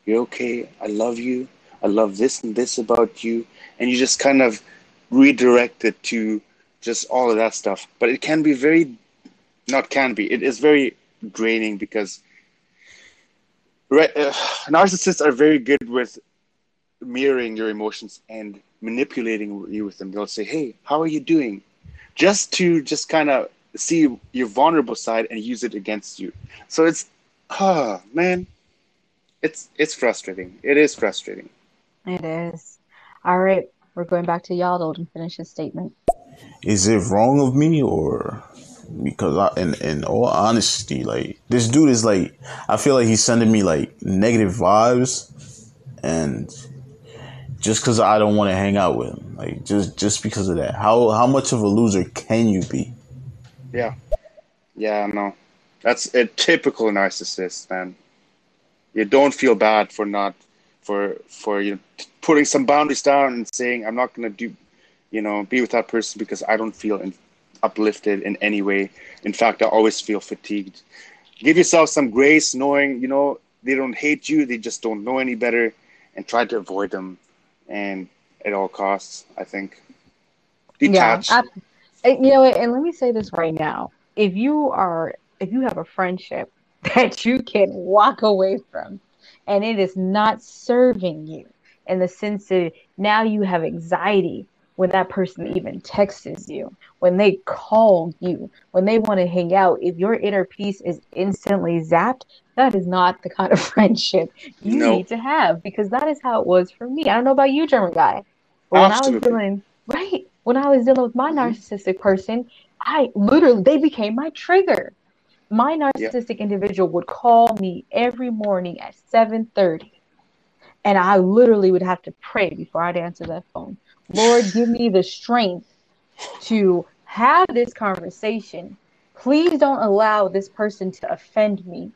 You're okay. I love you. I love this and this about you. And you just kind of redirect it to just all of that stuff. But it can be very, not can be, it is very draining because uh, narcissists are very good with mirroring your emotions and manipulating you with them. They'll say, "Hey, how are you doing?" Just to just kind of see your vulnerable side and use it against you. So it's, ah, oh, man, it's it's frustrating. It is frustrating. It is. All right, we're going back to Yaldol and finish his statement. Is it wrong of me or? Because I, in in all honesty, like this dude is like, I feel like he's sending me like negative vibes, and just because I don't want to hang out with him. Like just just because of that. How how much of a loser can you be? Yeah, yeah, no, that's a typical narcissist, man. You don't feel bad for not for for you know, putting some boundaries down and saying I'm not gonna do, you know, be with that person because I don't feel in, uplifted in any way. In fact, I always feel fatigued. Give yourself some grace, knowing you know they don't hate you; they just don't know any better, and try to avoid them and at all costs. I think detach. Yeah, I, you know, and let me say this right now: if you are, if you have a friendship *laughs* that you can walk away from, and it is not serving you, in the sense that now you have anxiety when that person even texts you, when they call you, when they want to hang out, if your inner peace is instantly zapped, that is not the *laughs* kind of friendship you no. need to have because that is how it was for me. I don't know about you, German guy, but when I was dealing, right, when I was dealing with my mm-hmm. narcissistic person, I literally, they became my trigger. My narcissistic individual would call me every morning at 7:30 and I literally would have to pray before I'd answer that phone. Lord, give me the strength to have this conversation. Please don't allow this person to offend me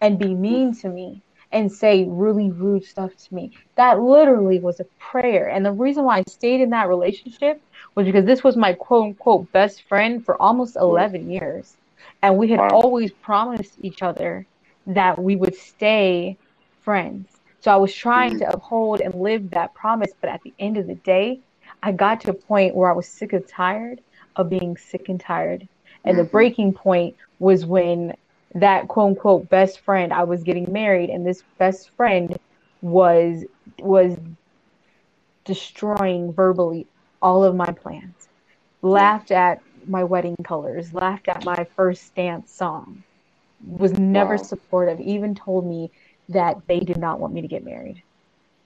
and be mean to me and say really rude stuff to me. That literally was a prayer. And the reason why I stayed in that relationship was because this was my quote unquote best friend for almost 11 years. And we had always promised each other that we would stay friends. So I was trying mm-hmm. to uphold and live that promise. But at the end of the day, I got to a point where I was sick and tired of being sick and tired. And mm-hmm. the breaking point was when that quote unquote best friend, I was getting married, and this best friend was was destroying verbally all of my plans. Laughed at my wedding colors, laughed at my first dance song, was never wow. supportive, even told me that they did not want me to get married.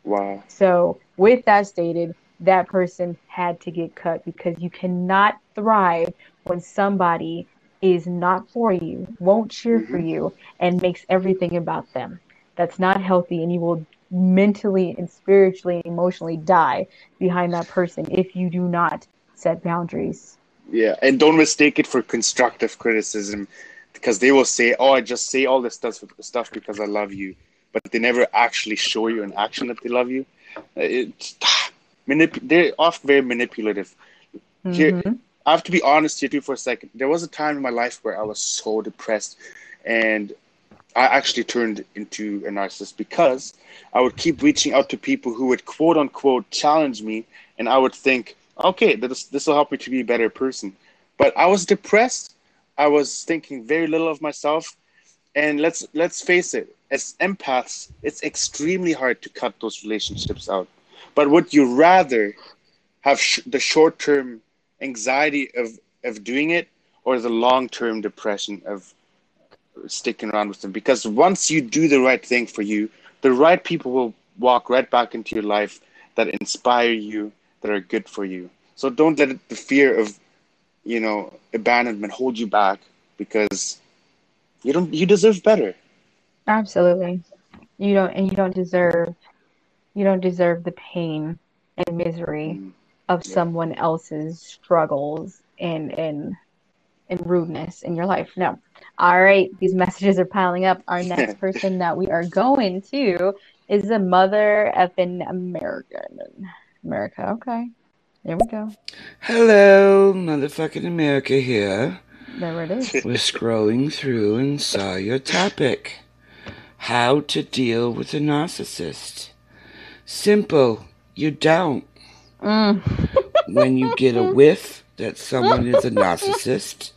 Wow. So, with that stated, that person had to get cut because you cannot thrive when somebody is not for you, won't cheer mm-hmm. for you, and makes everything about them. That's not healthy, and you will mentally and spiritually and emotionally die behind that person if you do not set boundaries. Yeah, and don't mistake it for constructive criticism because they will say, "Oh, I just say all this stuff stuff because I love you," but they never actually show you in action that they love you. It's *sighs* manip- they're often very manipulative. Mm-hmm. Here, I have to be honest here too for a second. There was a time in my life where I was so depressed, and I actually turned into a narcissist because I would keep reaching out to people who would quote unquote challenge me, and I would think, okay, this this will help me to be a better person. But I was depressed. I was thinking very little of myself, and let's let's face it, as empaths, it's extremely hard to cut those relationships out. But would you rather have sh- the short term anxiety of of doing it or the long term depression of sticking around with them. Because once you do the right thing for you the right people will walk right back into your life that inspire you that are good for you. So don't let it, the fear of you know abandonment hold you back because you don't you deserve better. Absolutely. You don't and you don't deserve you don't deserve the pain and misery mm of someone else's struggles and and and rudeness in your life. No. All right, these messages are piling up. Our next *laughs* person that we are going to is a mother effing American. America. Okay. There we go. Hello, motherfucking America here. There it is. We're scrolling through and saw your topic. How to deal with a narcissist. Simple. You don't. Mm. *laughs* when you get a whiff that someone is a *laughs* narcissist,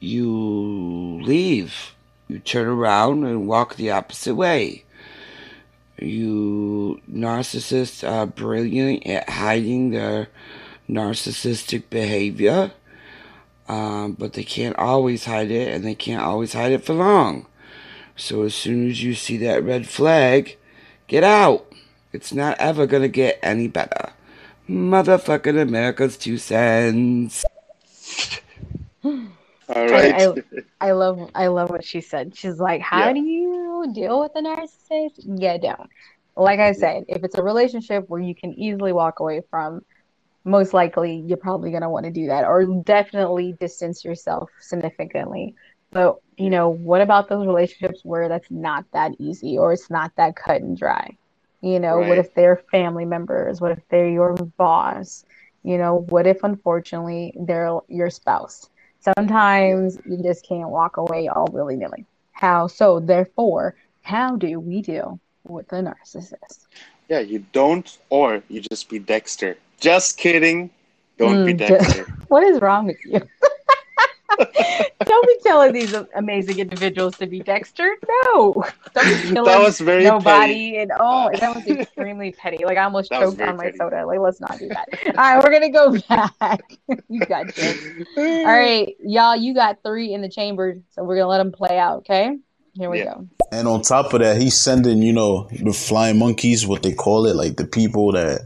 you leave. You turn around and walk the opposite way. You narcissists are brilliant at hiding their narcissistic behavior, um, but they can't always hide it, and they can't always hide it for long. So as soon as you see that red flag, get out. It's not ever gonna get any better. Motherfucking America's two cents. *gasps* All right. I, I, *laughs* I love I love what she said. She's like, How Yeah. do you deal with a narcissist? You don't. Like I said, if it's a relationship where you can easily walk away from, most likely you're probably gonna want to do that, or definitely distance yourself significantly. But you know, what about those relationships where that's not that easy or it's not that cut and dry? You know, what if they're family members? What if they're your boss? You know, what if unfortunately they're your spouse? Sometimes you just can't walk away all willy nilly. How so? Therefore, how do we deal with the narcissist? Yeah, you don't, or you just be Dexter. Just kidding. Don't be Mm, ju- Dexter. *laughs* what is wrong with you? *laughs* *laughs* Don't be telling these amazing individuals to be Dexter. No, don't be killing That was very nobody. And oh, that was extremely petty. Like I almost That choked on my petty. soda. Like let's not do that. All right, we're gonna go back. *laughs* you got this. All right, y'all. You got three in the chamber, so we're gonna let them play out. Okay, here we Yeah. go. And on top of that, he's sending, you know, the flying monkeys, what they call it, like the people that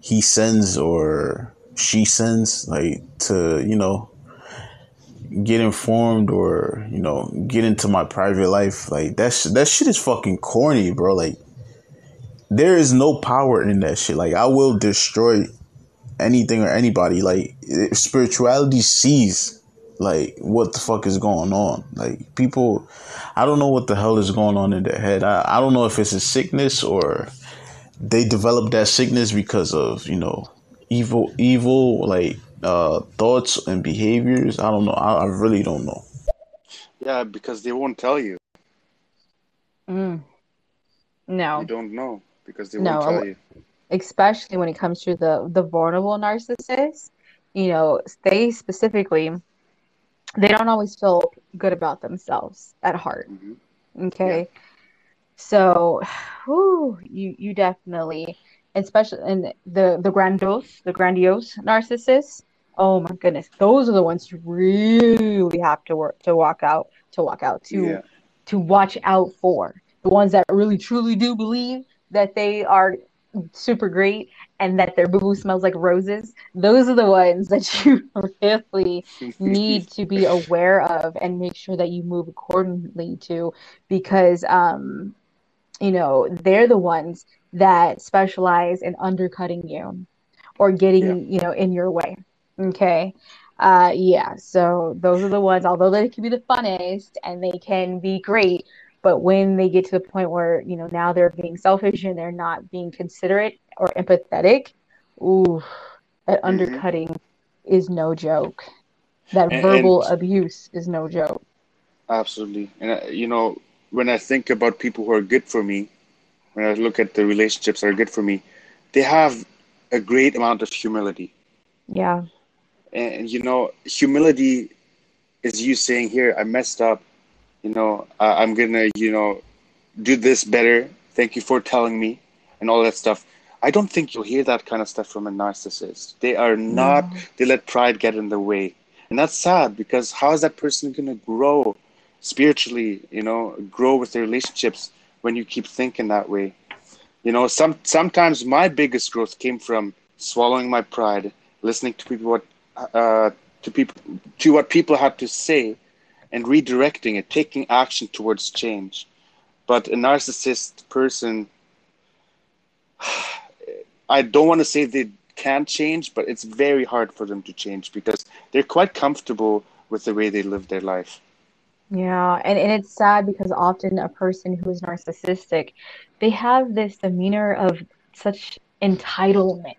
he sends or she sends, like to, you know, get informed or, you know, get into my private life. Like that, that shit is fucking corny, bro. Like there is no power in that shit. Like I will destroy anything or anybody. Like spirituality sees like what the fuck is going on. Like people, I don't know what the hell is going on in their head. I, I don't know if it's a sickness or they developed that sickness because of you know evil evil like uh thoughts and behaviors. I don't know. I, I really don't know. Yeah, because they won't tell you. Mm. No. You don't know because they No, won't tell you. especially when it comes to the the vulnerable narcissist, you know they specifically they don't always feel good about themselves at heart Mhm. okay so *sighs* whew, you you definitely especially in the the grandiose the grandiose narcissists oh my goodness those are the ones you really have to work to walk out to walk out to Yeah. to watch out for the ones that really truly do believe that they are super great and that their boo boo smells like roses. Those are the ones that *laughs* you really need to be *laughs* aware of and make sure that you move accordingly to because um you know they're the ones that specialize in undercutting you or getting Yeah. you know in your way okay uh yeah so those are the ones although they can be the funnest and they can be great but when they get to the point where you know now they're being selfish and they're not being considerate or empathetic ooh that Mhm. undercutting is no joke that And- verbal and- abuse is no joke Absolutely. And, uh, you know, when I think about people who are good for me, when I look at the relationships that are good for me, they have a great amount of humility. yeah And, you know, humility is you saying, here, I messed up. You know, I, I'm going to, you know, do this better. Thank you for telling me and all that stuff. I don't think you'll hear that kind of stuff from a narcissist. They are not, they let pride get in the way. And that's sad because how is that person going to grow spiritually, you know, grow with their relationships when you keep thinking that way? You know, some sometimes my biggest growth came from swallowing my pride, listening to people what uh, to people to what people had to say, and redirecting it, taking action towards change. But a narcissist person, *sighs* I don't want to say they can change, but it's very hard for them to change because they're quite comfortable with the way they live their life. Yeah, and, and it's sad because often a person who is narcissistic, they have this demeanor of such entitlement.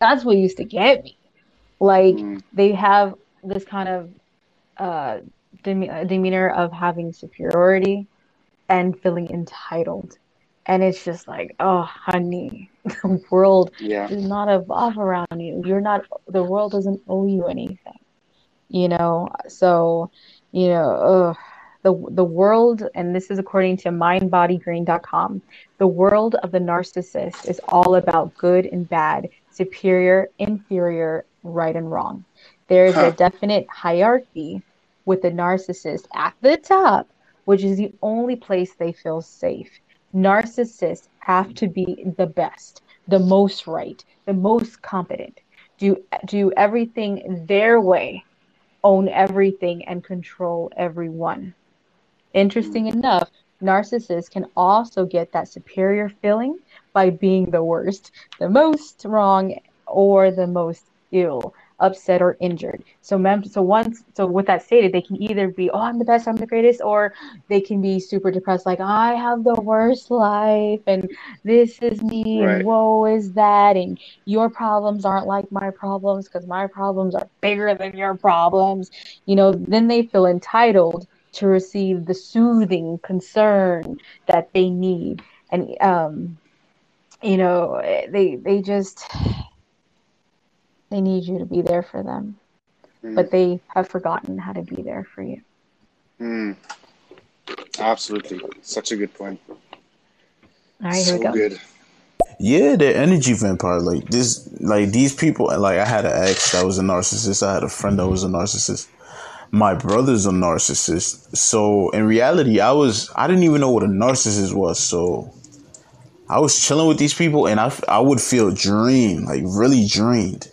That's what used to get me. Like Mm, they have this kind of uh, uh, demeanor of having superiority and feeling entitled. And it's just like, oh, honey, *laughs* the world yeah. does not evolve around you. You're not, the world doesn't owe you anything, you know? So, you know, the the world, and this is according to mindbodygreen.com, the world of the narcissist is all about good and bad, superior, inferior, right and wrong. There is a definite hierarchy with the narcissist at the top, which is the only place they feel safe. Narcissists have to be the best, the most right, the most competent, do do everything their way, own everything and control everyone. Interesting mm-hmm. enough, narcissists can also get that superior feeling by being the worst, the most wrong, or the most ill, upset, or injured. So, mem- so once, so with that stated, they can either be, oh, I'm the best, I'm the greatest, or they can be super depressed, like I have the worst life, and this is me, and Right. woe is that, and your problems aren't like my problems because my problems are bigger than your problems. You know, then they feel entitled to receive the soothing concern that they need and um you know they they just they need you to be there for them Mm, but they have forgotten how to be there for you mm. Absolutely. Such a good point. all right here So we go good. Yeah, they're energy vampire. Like this, like these people. Like I had an ex that was a narcissist. I had a friend that was a narcissist. My brother's a narcissist. So in reality, I was I didn't even know what a narcissist was. So I was chilling with these people, and I I would feel drained, like really drained,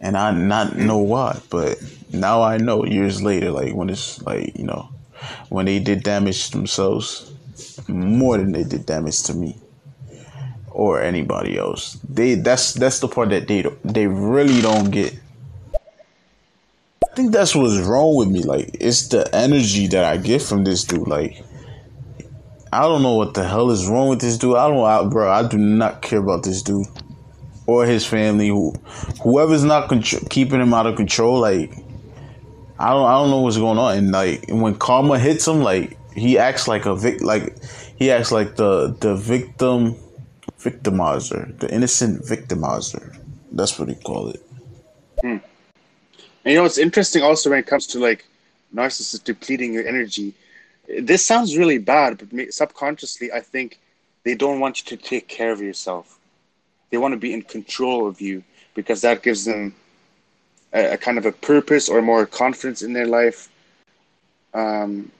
and I not know why. But now I know years later, like when it's like you know, when they did damage themselves more than they did damage to me or anybody else. They that's that's the part that they don't- they really don't get. I think that's what's wrong with me. Like it's the energy that I get from this dude. Like I don't know what the hell is wrong with this dude. I don't, I, bro. I do not care about this dude or his family. Who, whoever's not keeping him out of control. Like I don't, I don't know what's going on. And like when karma hits him, like he acts like a vic, like he acts like the the victim victimizer, the innocent victimizer. That's what he call it. Hmm. And you know, it's interesting also when it comes to like narcissists depleting your energy. This sounds really bad, but subconsciously, I think they don't want you to take care of yourself. They want to be in control of you because that gives them a, a kind of a purpose or more confidence in their life. Um,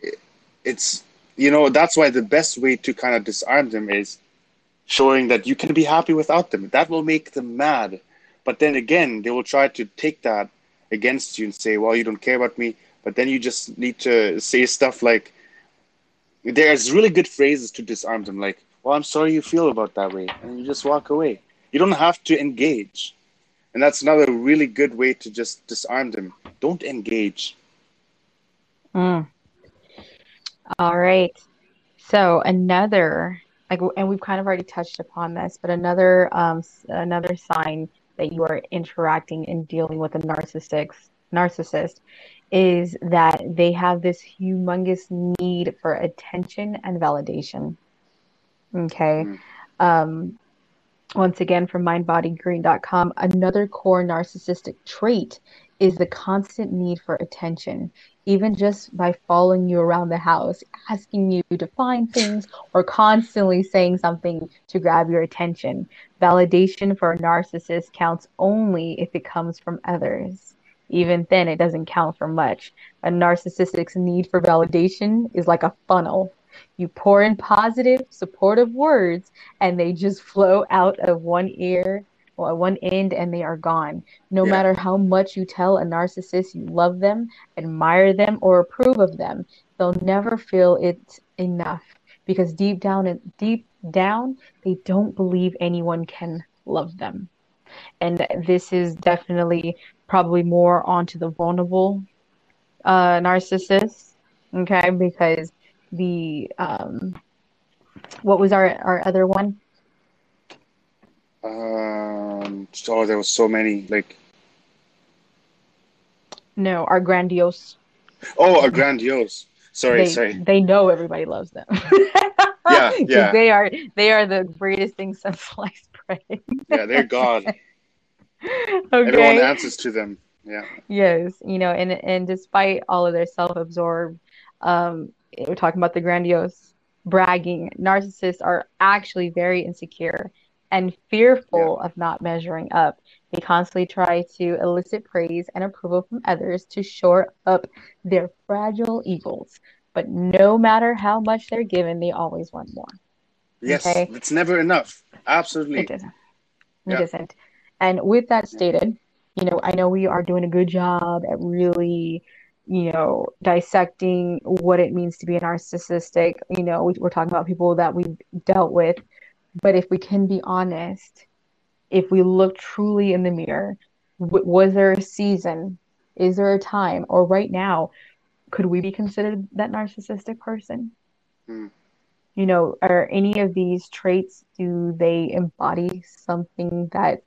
it- it's you know that's why the best way to kind of disarm them is showing that you can be happy without them. That will make them mad. But then again, they will try to take that against you and say, well, you don't care about me. But then you just need to say stuff like, there's really good phrases to disarm them, like, well, I'm sorry you feel about that way. And you just walk away. You don't have to engage. And that's another really good way to just disarm them. Don't engage. Mm. All right. So another like, and we've kind of already touched upon this, but another um another sign that you are interacting and dealing with a narcissistic narcissist is that they have this humongous need for attention and validation. Okay. Mm. Um, once again from mindbodygreen.com, another core narcissistic trait is the constant need for attention, even just by following you around the house, asking you to find things, or constantly saying something to grab your attention. Validation for a narcissist counts only if it comes from others. Even then, it doesn't count for much. A narcissistic's need for validation is like a funnel. You pour in positive, supportive words, and they just flow out of one ear or one end and they are gone. No Yeah. matter how much you tell a narcissist you love them, admire them, or approve of them, they'll never feel it's enough because deep down and deep down, they don't believe anyone can love them. And this is definitely probably more onto the vulnerable uh, narcissist, okay? Because the um, what was our our other one? Um, oh, there was so many. Like, No, our grandiose. oh, a grandiose. Sorry, They sorry. they know everybody loves them. *laughs* Yeah, *laughs* yeah, they are they are the greatest thing since *laughs* sliced bread. yeah. They're God. Everyone Okay. answers to them. Yeah. Yes, you know, and and despite all of their self-absorbed, um, we're talking about the grandiose bragging, narcissists are actually very insecure and fearful of not measuring up. They constantly try to elicit praise and approval from others to shore up their fragile egos. But no matter how much they're given, they always want more. Yes, Okay. it's never enough. Absolutely. It isn't. It Yeah. isn't. And with that stated, you know, I know we are doing a good job at really, you know, dissecting what it means to be a narcissistic. You know, we, we're talking about people that we've dealt with. But if we can be honest, if we look truly in the mirror, w- was there a season? Is there a time? Or right now, could we be considered that narcissistic person? Hmm. You know, are any of these traits, do they embody something that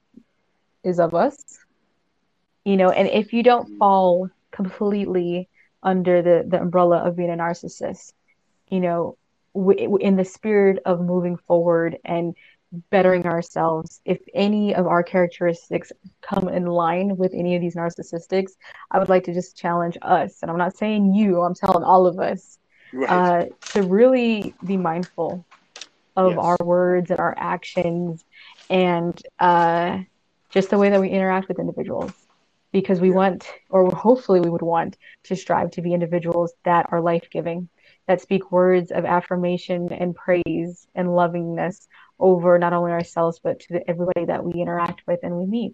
is of us? You know, and if you don't fall completely under the, the umbrella of being a narcissist, you know, w- in the spirit of moving forward and bettering ourselves, if any of our characteristics come in line with any of these narcissistics, I would like to just challenge us. And I'm not saying you, I'm telling all of us Right. uh, to really be mindful of Yes. our words and our actions and uh, just the way that we interact with individuals. Because we want, or hopefully we would want, to strive to be individuals that are life giving, that speak words of affirmation and praise and lovingness over not only ourselves, but to the, everybody that we interact with and we meet.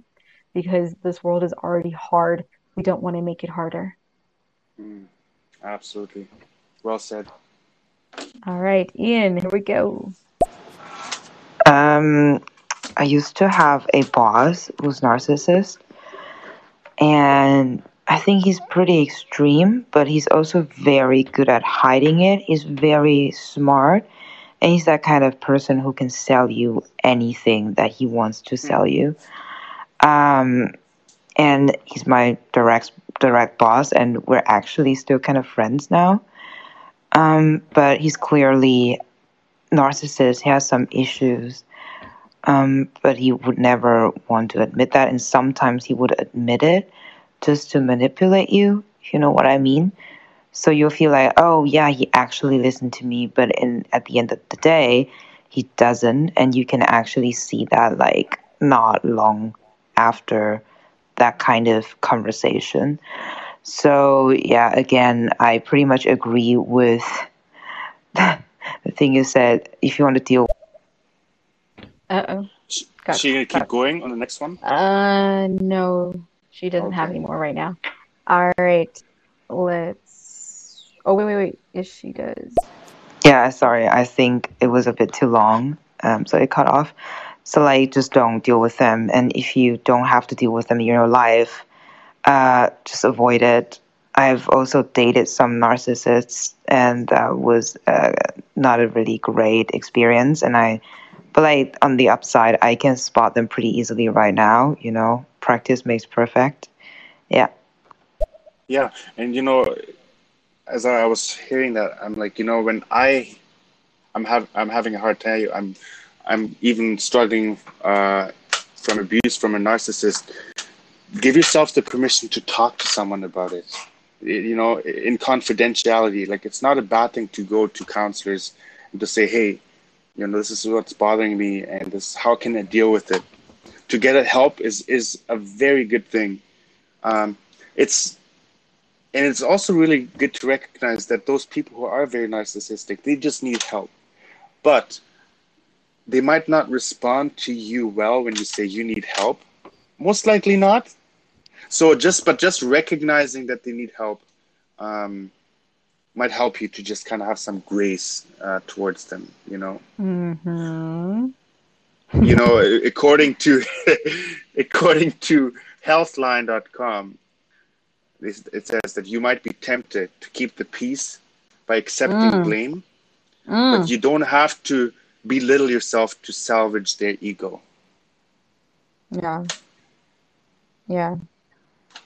Because this world is already hard. We don't want to make it harder. Mm, absolutely. Well said. All right, Ian, here we go. Um, I used to have a boss who's narcissist, and I think he's pretty extreme, but he's also very good at hiding it. He's very smart, and he's that kind of person who can sell you anything that he wants to sell you. Um, and he's my direct direct boss, and we're actually still kind of friends now. Um, but he's clearly narcissist. He has some issues, um, but he would never want to admit that. And sometimes he would admit it just to manipulate you, if you know what I mean. So you'll feel like, oh yeah, he actually listened to me, but in at the end of the day, he doesn't, and you can actually see that like not long after that kind of conversation. So yeah, again, I pretty much agree with *laughs* the thing you said. If you want to deal Uh-oh. Is Got- she gonna keep got- going on the next one? Uh, no, she doesn't have Okay. any more right now. All right, let's. Oh, wait, wait, wait. Yes, she does. Yeah, sorry. I think it was a bit too long, um, so it cut off. So like, just don't deal with them, and if you don't have to deal with them in your life, uh, just avoid it. I've also dated some narcissists, and that was uh, not a really great experience. And I, but like on the upside, I can spot them pretty easily right now. You know, practice makes perfect. Yeah. Yeah, and you know, as I was hearing that, I'm like, you know, when I, I'm have I'm having a hard time. I'm, I'm even struggling uh, from abuse from a narcissist. Give yourself the permission to talk to someone about it. You know, in confidentiality. Like it's not a bad thing to go to counselors and to say, hey, you know, this is what's bothering me, and this how can I deal with it. To get help is is a very good thing. Um, it's and it's also really good to recognize that those people who are very narcissistic they just need help but they might not respond to you well when you say you need help most likely not so just but just recognizing that they need help um, might help you to just kind of have some grace uh, towards them you know Mm-hmm. you know, according to *laughs* according to healthline.com, it says that you might be tempted to keep the peace by accepting Mm. blame, Mm. but you don't have to belittle yourself to salvage their ego. Yeah. Yeah.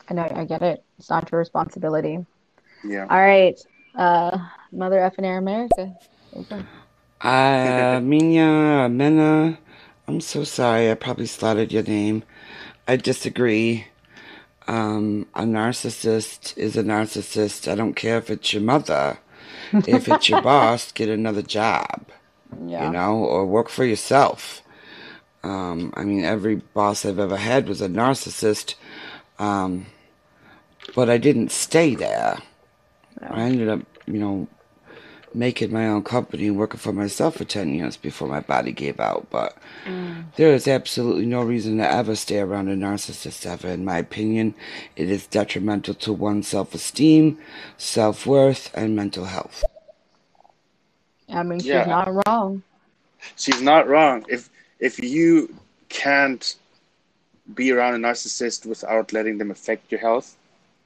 I know, I get it. It's not your responsibility. Yeah. All right. Uh, Mother effing Air America. Okay. Uh, *laughs* Minya, Mena, I'm so sorry. I probably slaughtered your name. I disagree. Um, a narcissist is a narcissist. I don't care if it's your mother. if it's your *laughs* boss, get another job. Yeah. You know, or work for yourself. Um, I mean, every boss I've ever had was a narcissist. Um, but I didn't stay there. I ended up, you know, making my own company and working for myself for 10 years before my body gave out. But mm. there is absolutely no reason to ever stay around a narcissist ever, in my opinion. It is detrimental to one's self esteem, self worth, and mental health. I mean, she's Yeah. not wrong. She's not wrong. If if you can't be around a narcissist without letting them affect your health,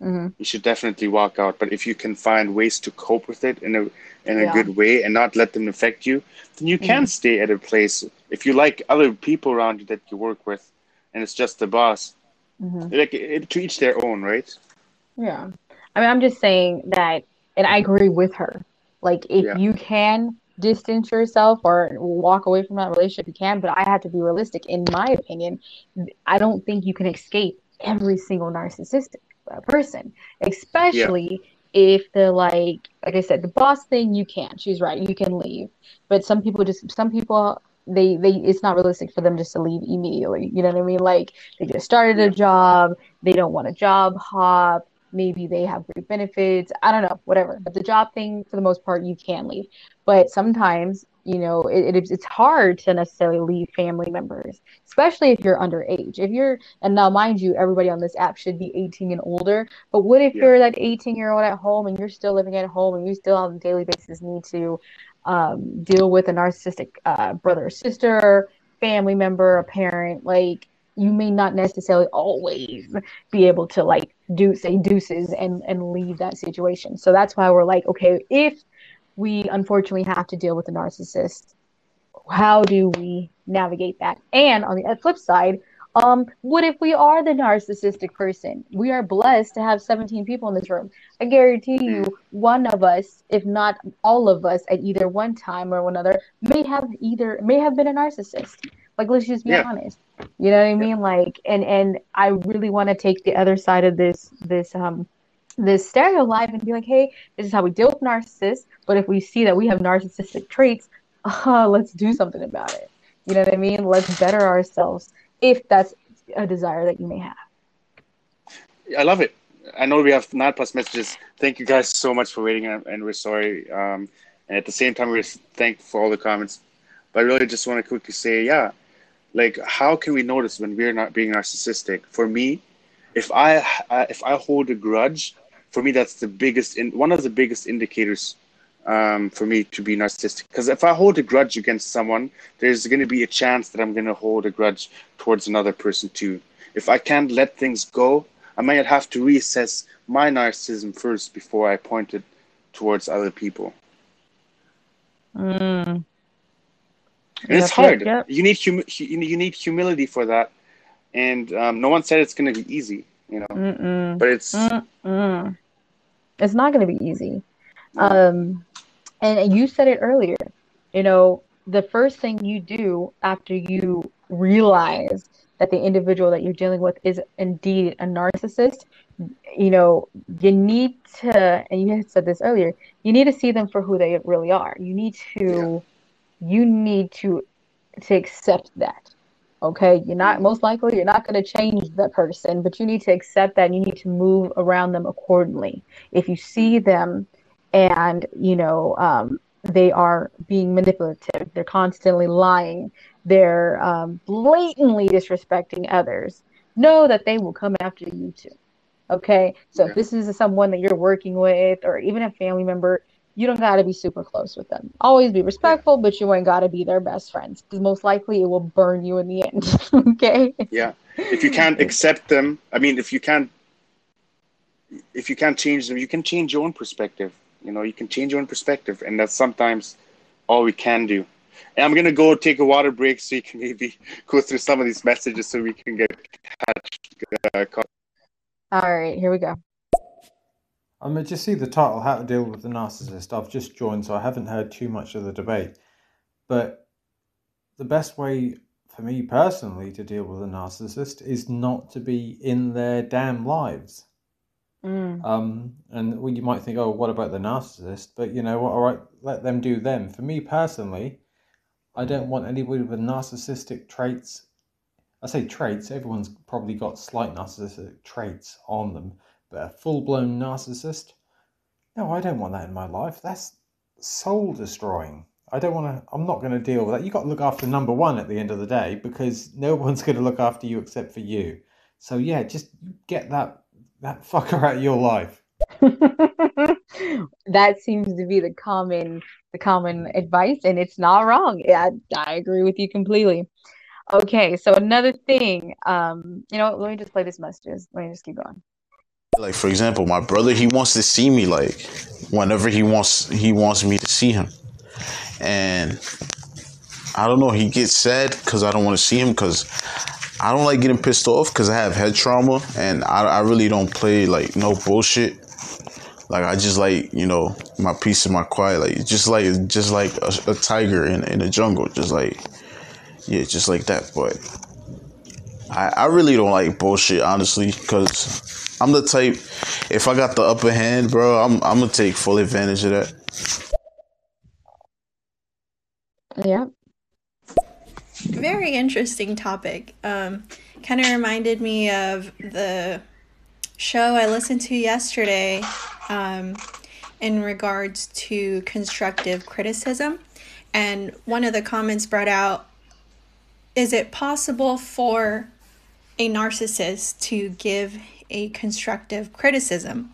hmm you should definitely walk out. But if you can find ways to cope with it in a in a Yeah. good way and not let them affect you, then you can Mhm. stay at a place. If you like other people around you that you work with, and it's just the boss, hmm like it, to each their own, right? Yeah. I mean, I'm just saying that, and I agree with her. Like, if Yeah. you can distance yourself or walk away from that relationship, you can, but I have to be realistic. In my opinion, I don't think you can escape every single narcissistic uh, person, especially if the like, like I said, the boss thing, you can't. She's right, you can leave. But some people just, some people, they, they, it's not realistic for them just to leave immediately. You know what I mean? Like, they just started a job, they don't want a job hop maybe they have great benefits i don't know whatever but the job thing for the most part you can leave but sometimes you know it, it, it's hard to necessarily leave family members especially if you're underage if you're and now mind you everybody on this app should be 18 and older but what if Yeah. you're that 18 year old at home and you're still living at home and you still on a daily basis need to um, deal with a narcissistic uh, brother or sister family member a parent like you may not necessarily always be able to like do say deuces and and leave that situation. So that's why we're like, okay, if we unfortunately have to deal with the narcissist, how do we navigate that? And on the flip side, um, what if we are the narcissistic person? We are blessed to have 17 people in this room. I guarantee you, one of us, if not all of us, at either one time or another, may have either may have been a narcissist. Like, let's just be Yeah. honest. You know what I mean? Like, and and I really want to take the other side of this this um this stereo live and be like, hey, this is how we deal with narcissists. But if we see that we have narcissistic traits, *laughs* uh, let's do something about it. You know what I mean? Let's better ourselves if that's a desire that you may have. I love it. I know we have nine plus messages. Thank you guys so much for waiting, and and we're sorry. Um, and at the same time, we're thankful for all the comments. But I really just want to quickly say, yeah, like how can we notice when we're not being narcissistic? For me, if I uh, if I hold a grudge, for me that's the biggest in one of the biggest indicators um, for me to be narcissistic. Because if I hold a grudge against someone, there's going to be a chance that I'm going to hold a grudge towards another person too. If I can't let things go, I might have to reassess my narcissism first before I point it towards other people. Mm. And it's Yep, yep, hard. yep. You need hum- you need humility for that, and um, no one said it's going to be easy. You know, Mm-mm. but it's Mm-mm. It's not going to be easy. Um, and you said it earlier. You know, the first thing you do after you realize that the individual that you're dealing with is indeed a narcissist, you know, you need to, and you had said this earlier, you need to see them for who they really are. You need to, you need to, to accept that. Okay, you're not most likely you're not going to change that person, but you need to accept that and you need to move around them accordingly. If you see them and you know um, they are being manipulative, they're constantly lying, they're um, blatantly disrespecting others, know that they will come after you too. Okay, so if this is someone that you're working with or even a family member, you don't got to be super close with them. Always be respectful, but you ain't got to be their best friends because most likely it will burn you in the end. *laughs* okay. Yeah. If you can't accept them, I mean, if you can't, if you can't change them, you can change your own perspective. You know, you can change your own perspective, and that's sometimes all we can do. And I'm gonna go take a water break so you can maybe *laughs* go through some of these messages so we can get catch. Uh. All right, here we go. I mean, just see the title, How to Deal with the Narcissist. I've just joined, so I haven't heard too much of the debate. But the best way for me personally to deal with a narcissist is not to be in their damn lives. Mm. Um, and well, you might think, oh, what about the narcissist? But you know what? All right, let them do them. For me personally, I don't want anybody with narcissistic traits. I say traits, everyone's probably got slight narcissistic traits on them, a full blown narcissist, no, I don't want that in my life. That's soul destroying. I don't want to, I'm not going to deal with that. You've got to look after number one at the end of the day because no *laughs* one's going to look after you except for you. So yeah, just get that that *laughs* fucker out of your life. *laughs* that seems to be the common the common advice and it's not wrong yeah i agree with you completely okay so another thing um you know let me just play this messages let me just keep going Like for example, my brother, he wants to see me like whenever he wants he wants me to see him, and I don't know. He gets sad because I don't want to see him because I don't like getting pissed off because I have head trauma and I, I really don't play like no bullshit. Like I just like you know my peace and my quiet. Like just like just like a, a tiger in in the jungle. Just like yeah, just like that. But I, I really don't like bullshit, honestly, because I'm the type. If I got the upper hand, bro, I'm I'm gonna take full advantage of that. yeah Very interesting topic. Um, kind of reminded me of the show I listened to yesterday um, in regards to constructive criticism. And one of the comments brought out is it possible for a narcissist to give a constructive criticism?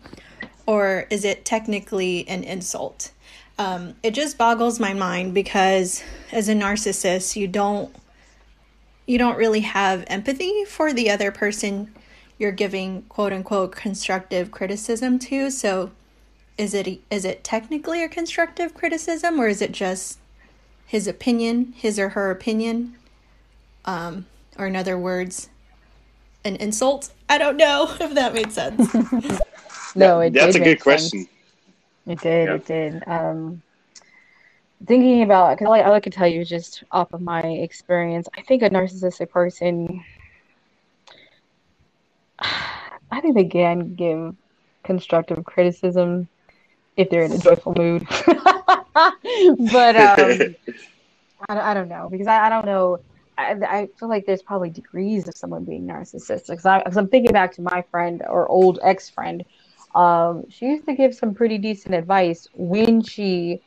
Or is it technically an insult? Um, it just boggles my mind because as a narcissist, you don't you don't really have empathy for the other person you're giving quote unquote constructive criticism to. So is it is it technically a constructive criticism or is it just his opinion, his or her opinion? Um, or in other words, an insult? I don't know *laughs* if that made sense. *laughs* no it That's did a good question. sense. it did it did um thinking about because I, I like to tell you just off of my experience i think a narcissistic person *sighs* i think they can give constructive criticism if they're in a joyful mood *laughs* but um I, don't- I don't know because I, I don't know I, I feel like there's probably degrees of someone being narcissistic because I'm thinking back to my friend or old ex-friend um she used to give some pretty decent advice when she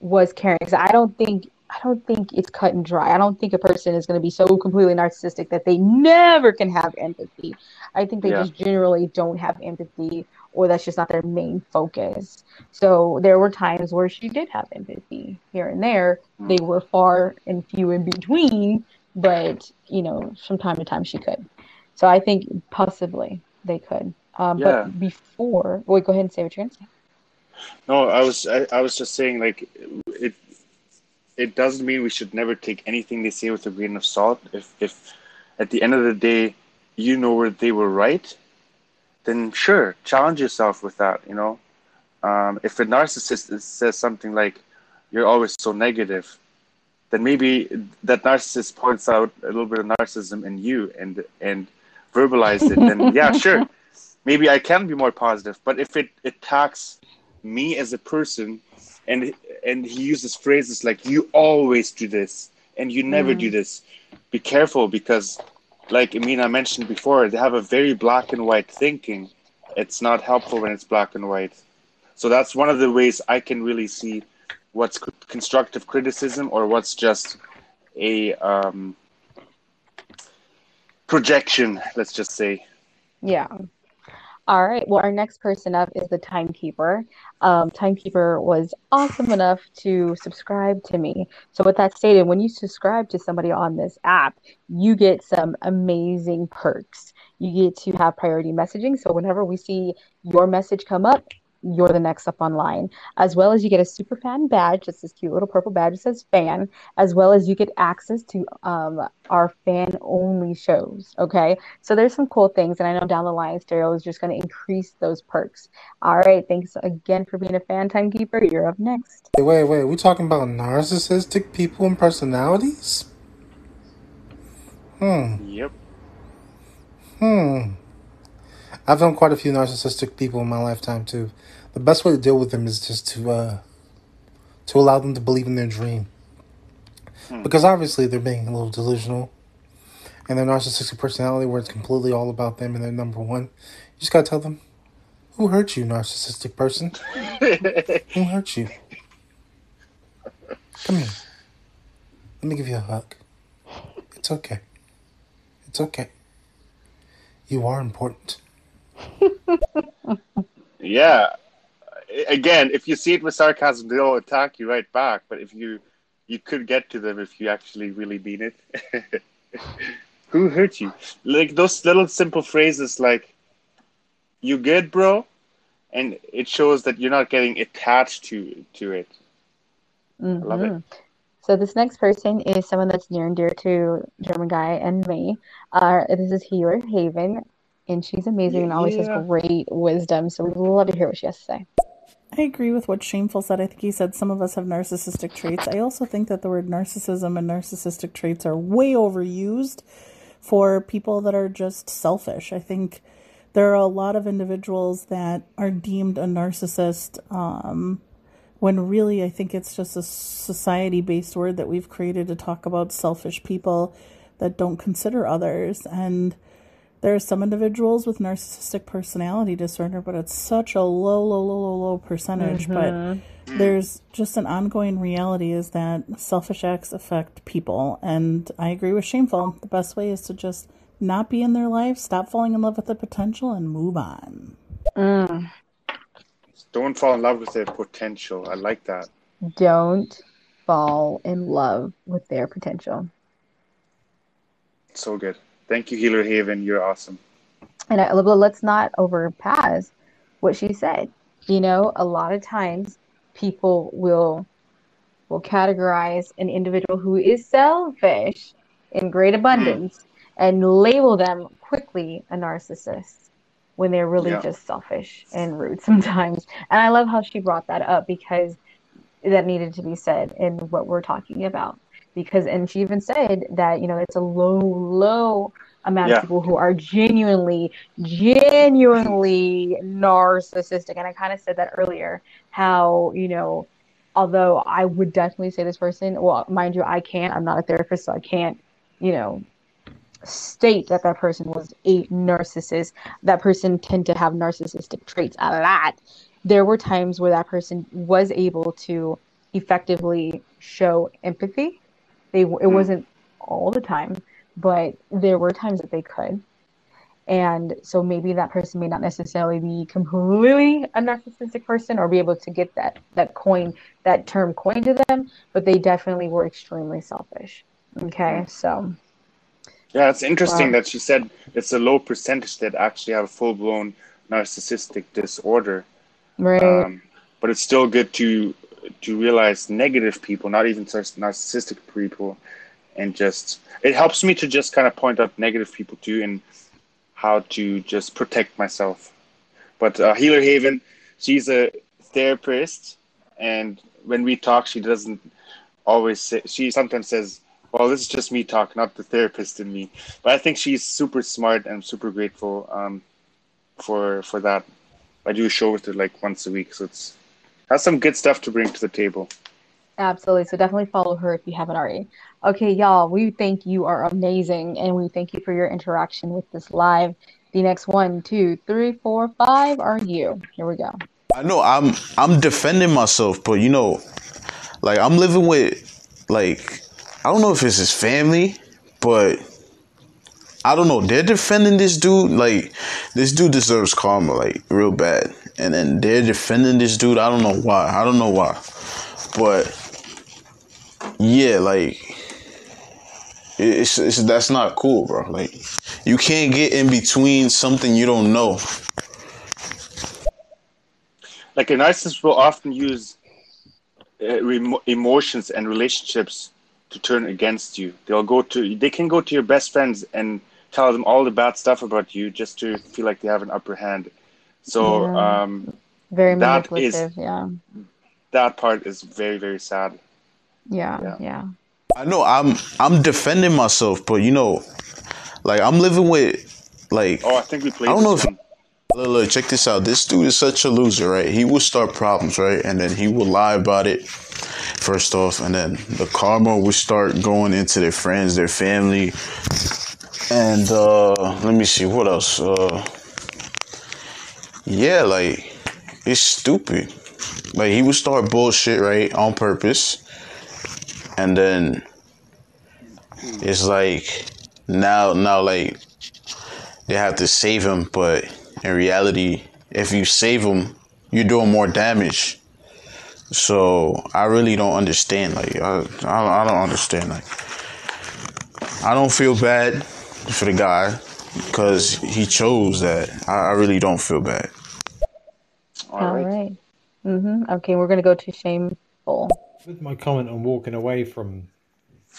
was caring because I don't think I don't think it's cut and dry. I don't think a person is going to be so completely narcissistic that they never can have empathy. I think they Yeah. just generally don't have empathy or that's just not their main focus. So there were times where she did have empathy here and there. They were far and few in between, but you know, from time to time she could. So I think possibly they could. Um, Yeah. But before, wait, go ahead and say what you're to say. No, I was I, I was just saying like it it doesn't mean we should never take anything they say with a grain of salt. If if at the end of the day you know where they were right, then sure, challenge yourself with that, you know. Um, if a narcissist says something like you're always so negative, then maybe that narcissist points out a little bit of narcissism in you and and verbalize it, then *laughs* yeah, sure. Maybe I can be more positive. But if it attacks me as a person and and he uses phrases like you always do this and you never Mm. do this be careful because like Amina mentioned before they have a very black and white thinking it's not helpful when it's black and white so that's one of the ways I can really see what's constructive criticism or what's just a um, projection let's just say Yeah. All right. Well, our next person up is the timekeeper. Um, timekeeper was awesome enough to subscribe to me. So, with that stated, when you subscribe to somebody on this app, you get some amazing perks. You get to have priority messaging. So, whenever we see your message come up, you're the next up online. As well as you get a super fan badge. It's this cute little purple badge that says fan, as well as you get access to um, our fan only shows. Okay. So there's some cool things. And I know down the line, Stereo is just going to increase those perks. All right. Thanks again for being a fan timekeeper. You're up next. Wait, wait, wait. We talking about narcissistic people and personalities? Hmm. Yep. Hmm. I've known quite a few narcissistic people in my lifetime too. The best way to deal with them is just to uh, to allow them to believe in their dream, because obviously they're being a little delusional, and their narcissistic personality, where it's completely all about them and they're number one. You just gotta tell them, "Who hurt you, narcissistic person? Who *laughs* hurt you? Come here. Let me give you a hug. It's okay. It's okay. You are important." Yeah. Again, if you see it with sarcasm, they'll attack you right back. But if you you could get to them if you actually really mean it. *laughs* Who hurt you? Like those little simple phrases like "You good, bro," and it shows that you're not getting attached to to it. I love it. Mhm. So this next person is someone that's near and dear to German guy and me. Uh, this is Healer Haven, and she's amazing and always has great wisdom. So we'd love to hear what she has to say. I agree with what Shameful said. I think he said some of us have narcissistic traits. I also think that the word narcissism and narcissistic traits are way overused for people that are just selfish. I think there are a lot of individuals that are deemed a narcissist um, when really I think it's just a society based word that we've created to talk about selfish people that don't consider others. And there are some individuals with narcissistic personality disorder, but it's such a low, low, low, low, low percentage. Mhm. But there's just an ongoing reality is that selfish acts affect people. And I agree with Shameful. The best way is to just not be in their life, stop falling in love with the potential, and move on. Mm. Don't fall in love with their potential. I like that. Don't fall in love with their potential. So good. Thank you, Healer Haven. You're awesome. And I, let's not overpass what she said. You know, a lot of times people will will categorize an individual who is selfish in great hmm. abundance and label them quickly a narcissist when they're really Yeah. just selfish and rude *laughs* sometimes. And I love how she brought that up because that needed to be said in what we're talking about. Because and she even said that, you know, it's a low, low amount Yeah. of people who are genuinely, genuinely narcissistic. And I kind of said that earlier, how, you know, although I would definitely say this person, well, mind you, I can't, I'm not a therapist, so I can't, you know, state that that person was a narcissist. That person tend to have narcissistic traits a lot. There were times where that person was able to effectively show empathy. They it wasn't all the time, but there were times that they could. And so maybe that person may not necessarily be completely a narcissistic person or be able to get that that coin that term coined to them, but they definitely were extremely selfish. Okay, so Yeah, it's interesting that she said it's a low percentage that actually have a full blown narcissistic disorder. right. Um, but it's still good to to realize negative people, not even nar- narcissistic people, and just it helps me to just kind of point out negative people too and how to just protect myself. But uh, Healer Haven, she's a therapist, and when we talk, she doesn't always say. She sometimes says, "Well, this is just me talk, not the therapist in me." But I think she's super smart and super grateful um, for for that. I do a show with her like once a week, so it's has some good stuff to bring to the table. Absolutely. So definitely follow her if you haven't already. Okay, y'all, we think you are amazing and we thank you for your interaction with this live. The next one, two, three, four, five are you. Here we go. I know I'm I'm defending myself, but you know, like I'm living with like I don't know if it's his family, but I don't know. They're defending this dude like this dude deserves karma like real bad, and then they're defending this dude. I don't know why. I don't know why, but yeah, like it's, it's that's not cool, bro. Like you can't get in between something you don't know. Like a narcissist will often use uh, remo- emotions and relationships to turn against you. They'll go to they can go to your best friends and tell them all the bad stuff about you just to feel like they have an upper hand. So Yeah. um, Very that is yeah. that part is very very sad. Yeah. Yeah. I know I'm I'm defending myself, but you know, like I'm living with like Oh, I think we played I don't know if one. look, look, check this out. This dude is such a loser, right? He will start problems, right? And then he will lie about it first off, and then the karma will start going into their friends, their family. And uh let me see what else. Uh yeah, like it's stupid. Like he would start bullshit, right, on purpose. And then it's like now now like they have to save him, but in reality, if you save him, you're doing more damage. So I really don't understand. Like I, I, I don't understand. Like I don't feel bad for the guy because he chose that. I, I really don't feel bad. All right. Mm-hmm. Okay, we're gonna go to shameful. With my comment on walking away from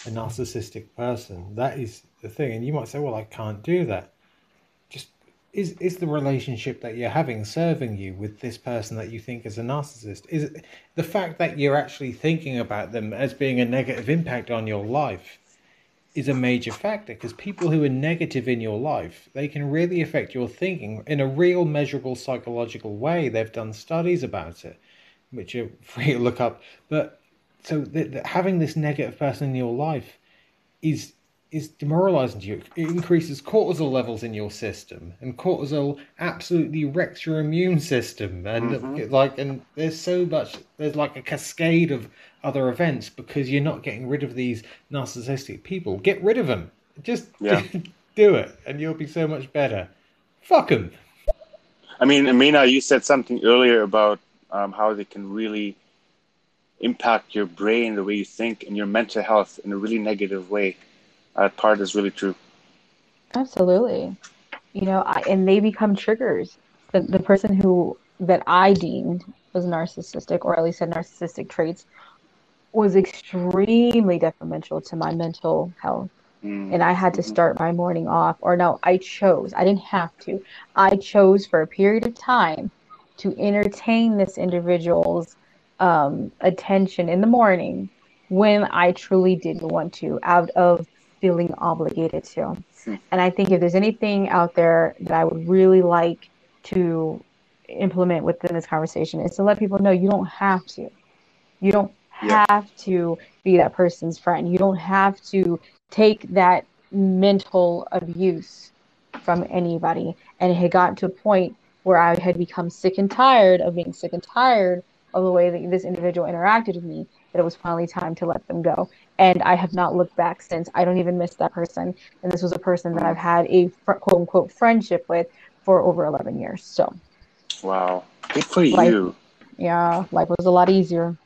a narcissistic person, that is the thing. And you might say, well, I can't do that. Just is is the relationship that you're having serving you with this person that you think is a narcissist? Is it, the fact that you're actually thinking about them as being a negative impact on your life is a major factor because people who are negative in your life they can really affect your thinking in a real measurable psychological way. They've done studies about it which you're free to look up. But so th- th- having this negative person in your life is is demoralizing to you. It increases cortisol levels in your system and cortisol absolutely wrecks your immune system. And Mhm. like and there's so much there's like a cascade of other events because you're not getting rid of these narcissistic people get rid of them just Yeah. *laughs* do it and you'll be so much better fuck them I mean, Amina, you said something earlier about um, how they can really impact your brain, the way you think, and your mental health in a really negative way. That part is really true. Absolutely. You know, I, and they become triggers. The the person who that I deemed was narcissistic, or at least had narcissistic traits, was extremely detrimental to my mental health. Mm. And I had to start my morning off, or no, I chose. I didn't have to. I chose for a period of time to entertain this individual's um, attention in the morning when I truly didn't want to, out of feeling obligated to. And I think if there's anything out there that I would really like to implement within this conversation is to let people know you don't have to. You don't Yeah. have to be that person's friend. You don't have to take that mental abuse from anybody. And it had gotten to a point where I had become sick and tired of being sick and tired of the way that this individual interacted with me that it was finally time to let them go. And I have not looked back since. I don't even miss that person. And this was a person that I've had a fr- quote unquote friendship with for over 11 years. So, Wow. Good for Like- you. yeah, life was a lot easier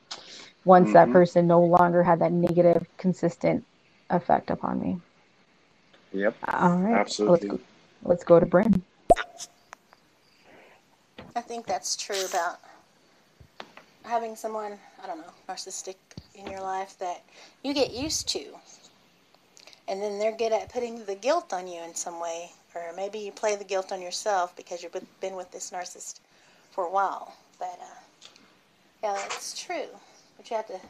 once that Mhm. person no longer had that negative, consistent effect upon me. Yep. All right. Absolutely. Let's go, let's go to Bryn. I think that's true about having someone, I don't know, narcissistic in your life that you get used to. And then they're good at putting the guilt on you in some way. Or maybe you play the guilt on yourself because you've been- been with this narcissist for a while. But uh, yeah, that's true. But you have to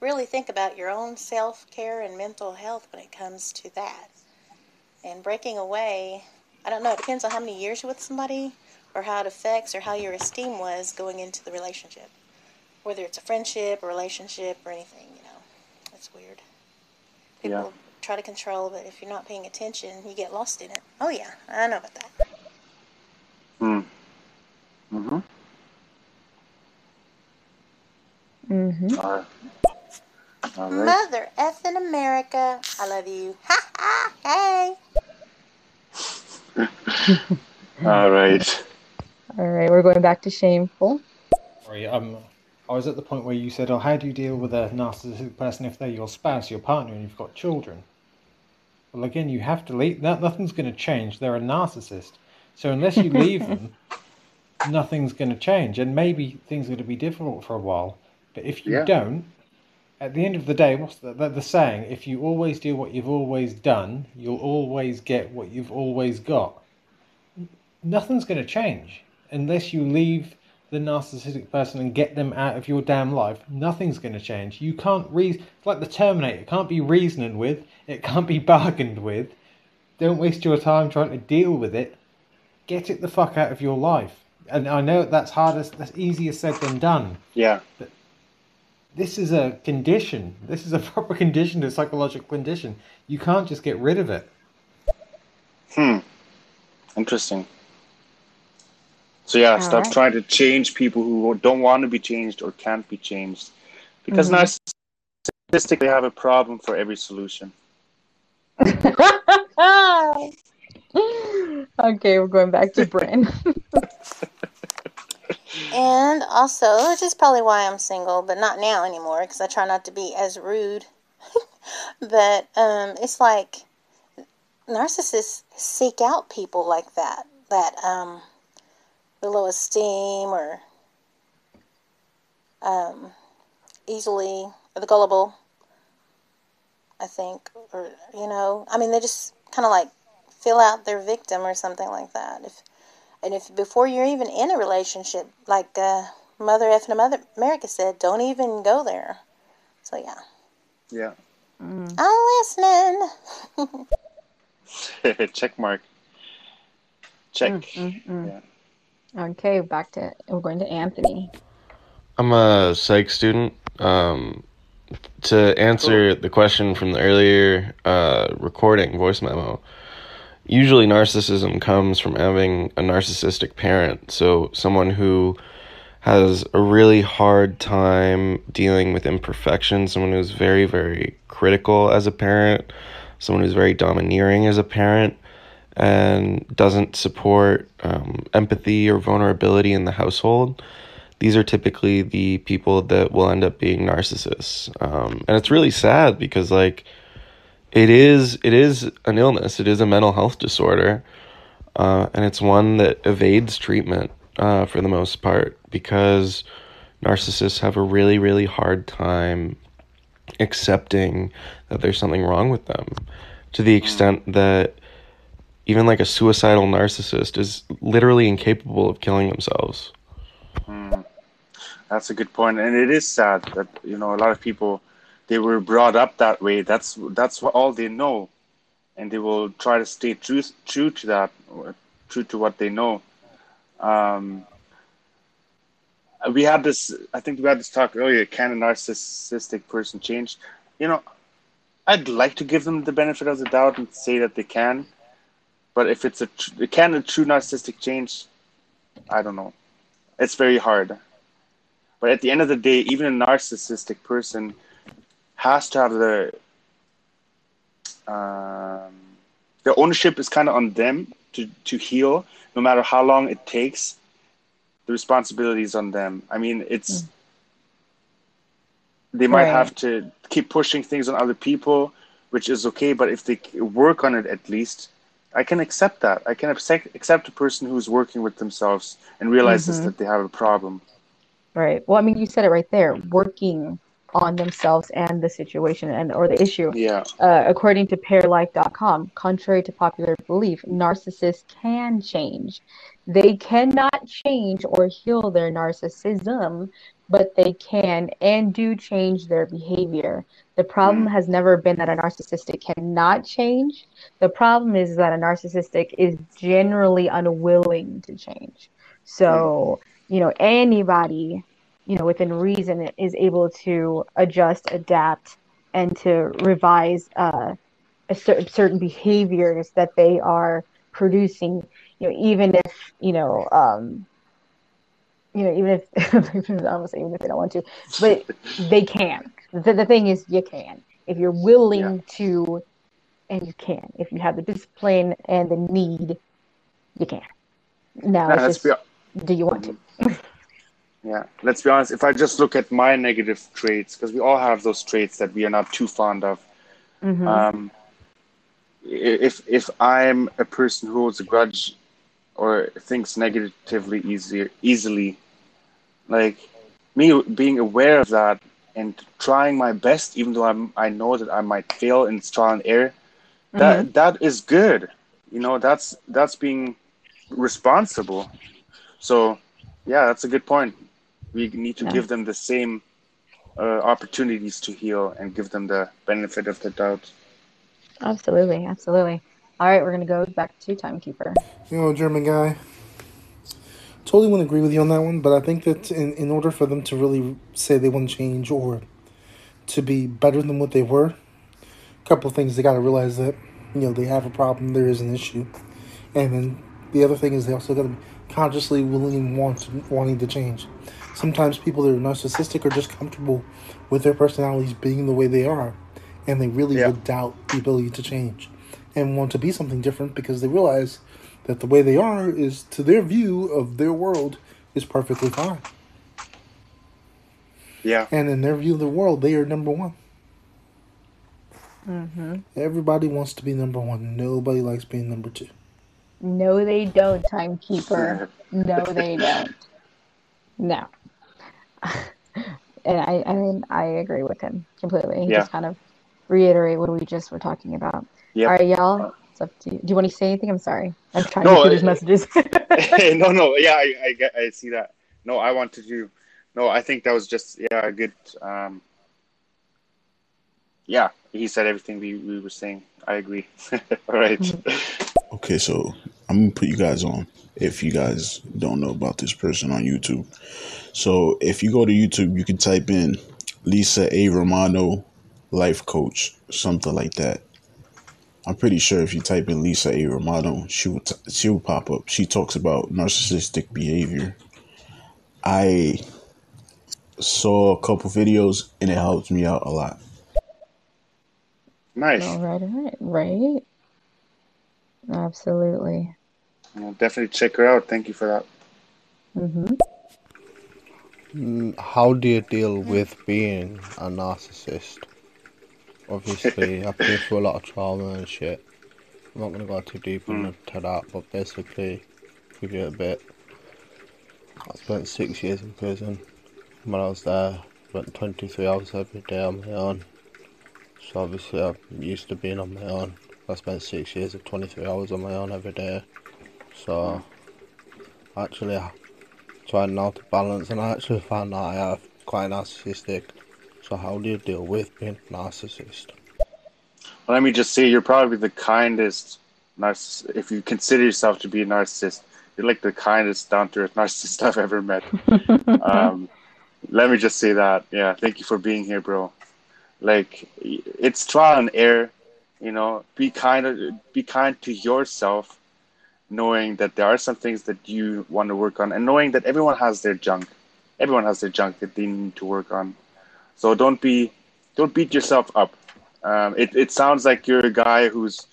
really think about your own self care and mental health when it comes to that. And breaking away, I don't know, it depends on how many years you're with somebody or how it affects or how your esteem was going into the relationship. Whether it's a friendship, a relationship, or anything, you know. It's weird. People Yeah. try to control, but if you're not paying attention, you get lost in it. Oh, yeah, I know about that. Mm. Mm-hmm. All right. All right. Mother effing America, I love you. Ha ha, hey. *laughs* All right. All right, we're going back to shameful. Sorry, um, I was at the point where you said, "Oh, how do you deal with a narcissistic person if they're your spouse, your partner, and you've got children?" Well, again, you have to leave. That nothing's going to change. They're a narcissist, so unless you leave *laughs* them, nothing's going to change. And maybe things are going to be difficult for a while. But if you Yeah. don't, at the end of the day, what's the, the, the saying? If you always do what you've always done, you'll always get what you've always got. Nothing's going to change unless you leave the narcissistic person and get them out of your damn life. Nothing's going to change. You can't reason. It's like the Terminator. It can't be reasoned with. It can't be *laughs* bargained with. Don't waste your time trying to deal with it. Get it the fuck out of your life. And I know that's harder. That's easier said than done. Yeah. This is a condition. This is a *laughs* proper condition, a psychological condition. You can't just get rid of it. Hmm. Interesting. So yeah, All stop right. trying to change people who don't want to be changed or can't be changed, because Mhm. narcissistic they have a problem for every solution. *laughs* okay, we're going back to Bryn. *laughs* And also, which is probably why I'm single, but not now anymore because I try not to be as rude. *laughs* but um, it's like narcissists seek out people like that, that um, the low esteem or um, easily, or the gullible, I think, or, you know, I mean, they just kind of like fill out their victim or something like that. If and if before you're even in a relationship, like uh, Mother F and Mother America said, don't even go there. So yeah, Yeah. I'm listening. *laughs* Check mark. Check. Mm, mm, mm. Okay, back to we're going to Anthony. I'm a psych student. Um, to answer the question from the earlier uh, recording voice memo, usually narcissism comes from having a narcissistic parent. So someone who has a really hard time dealing with imperfection, someone who's very, very critical as a parent, someone who's very domineering as a parent, and doesn't support um, empathy or vulnerability in the household. These are typically the people that will end up being narcissists. Um, and it's really sad because, like, it is it is an illness. It is a mental health disorder, uh, and it's one that evades treatment uh, for the most part because narcissists have a really really hard time accepting that there's something wrong with them, to the extent that even like a suicidal narcissist is literally incapable of killing themselves. Mm. That's a good point, and it is sad that you know a lot of people they were brought up that way. That's that's all they know, and they will try to stay true true to that, true to what they know. Um, we had this. I think we had this talk earlier. Can a narcissistic person change? You know, I'd like to give them the benefit of the doubt and say that they can, but if it's a tr- can a true narcissistic change, I don't know. It's very hard. But at the end of the day, even a narcissistic person has to have the um, the ownership is kind of on them to to heal, no matter how long it takes. The responsibility is on them. I mean, it's they might Right. have to keep pushing things on other people, which is okay. But if they work on it, at least I can accept that. I can accept accept a person who's working with themselves and realizes Mhm. that they have a problem. Right. Well, I mean, you said it right there. Working on themselves and the situation and or the issue. Yeah. Uh, according to pairedlife.com, contrary to popular belief, narcissists can change. They cannot change or heal their narcissism, but they can and do change their behavior. The problem has never been that a narcissistic cannot change. The problem is that a narcissistic is generally unwilling to change. So, you know, anybody, you know, within reason is able to adjust, adapt, and to revise uh, a cer- certain behaviors that they are producing, you know, even if, you know, um, you know, even if *laughs* almost even if they don't want to, but they can. The, the thing is, you can if you're willing to, and you can if you have the discipline and the need you can. Now Nah, it's just, be do you want to? *laughs* Yeah, let's be honest. If I just look at my negative traits, because we all have those traits that we are not too fond of. Mhm. Um, if if I'm a person who holds a grudge or thinks negatively easy, easily, like me being aware of that and trying my best, even though I'm I know that I might fail in trial and error, that that is good. You know, that's that's being responsible. So, yeah, that's a good point. We need to Yeah. give them the same uh, opportunities to heal and give them the benefit of the doubt. Absolutely, absolutely. All right, we're gonna go back to timekeeper. You know, German guy. Totally wouldn't agree with you on that one, but I think that in, in order for them to really say they want to change or to be better than what they were, a couple of things they got to realize that you know they have a problem, there is an issue, and then the other thing is they also got to be consciously willing and want wanting to change. Sometimes people that are narcissistic are just comfortable with their personalities being the way they are, and they really would doubt the ability to change and want to be something different because they realize that the way they are is to their view of their world is perfectly fine. Yeah. And in their view of the world, they are number one. Mm-hmm. Everybody wants to be number one. Nobody likes being number two. No, they don't, timekeeper. No, they don't. No. *laughs* and I, I mean, I agree with him completely. He Yeah. just kind of reiterate what we just were talking about. Yep. All right, y'all. It's up to you. Do you want to say anything? I'm sorry. I'm trying No, to read his uh, messages. *laughs* *laughs* no, no, yeah, I, I, get- I see that. No, I wanted to. No, I think that was just yeah a good. Um, yeah, he said everything we, we were saying. I agree. All right. Okay, so I'm gonna put you guys on if you guys don't know about this person on YouTube. So if you go to YouTube, you can type in Lisa A. Romano life coach, something like that. I'm pretty sure if you type in Lisa A. Romano, she will t- she will pop up. She talks about narcissistic behavior. I saw a couple videos and it helped me out a lot. Nice. all right, all right, right. Absolutely. I'll definitely check her out. Thank you for that. Mm-hmm. Mm, How do you deal with being a narcissist? Obviously, *laughs* I've been through a lot of trauma and shit. I'm not gonna go too deep into that, but basically, give you a bit. I spent six years in prison. When I was there, spent 23 hours every day on my own. So obviously, I'm used to being on my own. I spent six years of 23 hours on my own every day. So, actually, I trying now to balance, and I actually found that I have quite narcissistic. So, how do you deal with being a narcissist? Well, let me just say, you're probably the kindest narcissist. If you consider yourself to be a narcissist, you're like the kindest, down to earth *laughs* narcissist I've ever met. um, let me just say that. Yeah, thank you for being here, bro. Like, it's trial and error. You know, be kind of be kind to yourself, knowing that there are some things that you want to work on, and knowing that everyone has their junk. Everyone has their junk that they need to work on. So don't be, don't beat yourself up. Um, it it sounds like you're a guy who's,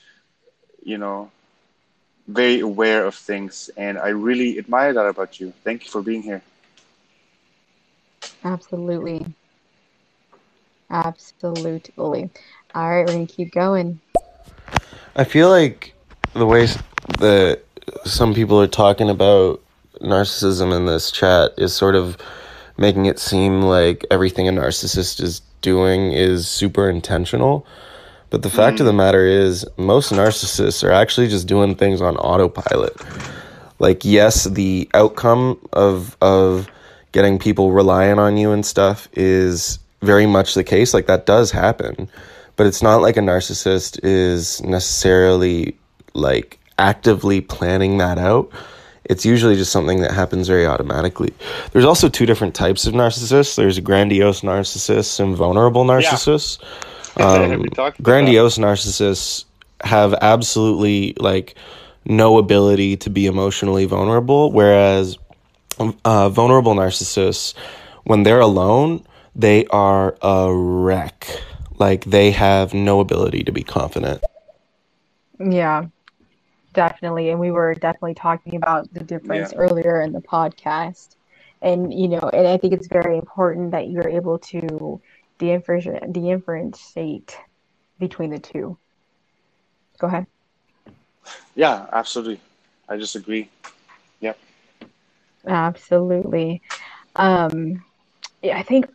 you know, very aware of things, and I really admire that about you. Thank you for being here. Absolutely. Absolutely. All right, we're gonna keep going. I feel like the way s- that some people are talking about narcissism in this chat is sort of making it seem like everything a narcissist is doing is super intentional. But the fact of the mm. matter is, most narcissists are actually just doing things on autopilot. Like, yes, the outcome of of getting people relying on you and stuff is very much the case. Like that does happen, but it's not like a narcissist is necessarily like actively planning that out. It's usually just something that happens very automatically. There's also two different types of narcissists. There's grandiose narcissists and vulnerable narcissists. Um, We talked about grandiose narcissists have absolutely like no ability to be emotionally vulnerable, whereas uh, vulnerable narcissists, when they're alone, they are a wreck. Like they have no ability to be confident. Yeah. Definitely. And we were definitely talking about the difference Yeah. earlier in the podcast. And you know, and I think it's very important that you're able to differentiate differentiate between the two. Go ahead. Yeah, absolutely. I just agree. Yep. Absolutely. Um, yeah, I think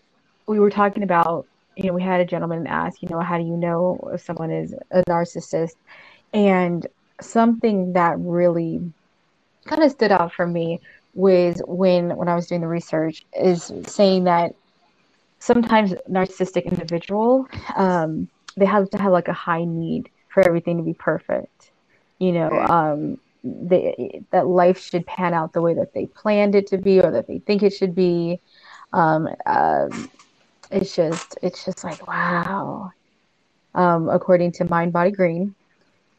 we were talking about, you know, we had a gentleman ask, you know, how do you know if someone is a narcissist? And something that really kind of stood out for me was when when I was doing the research is saying that sometimes narcissistic individual um, they have to have like a high need for everything to be perfect. You know, um, they, that life should pan out the way that they planned it to be or that they think it should be. Um, um, it's just it's just like wow. Um, according to Mind Body Green,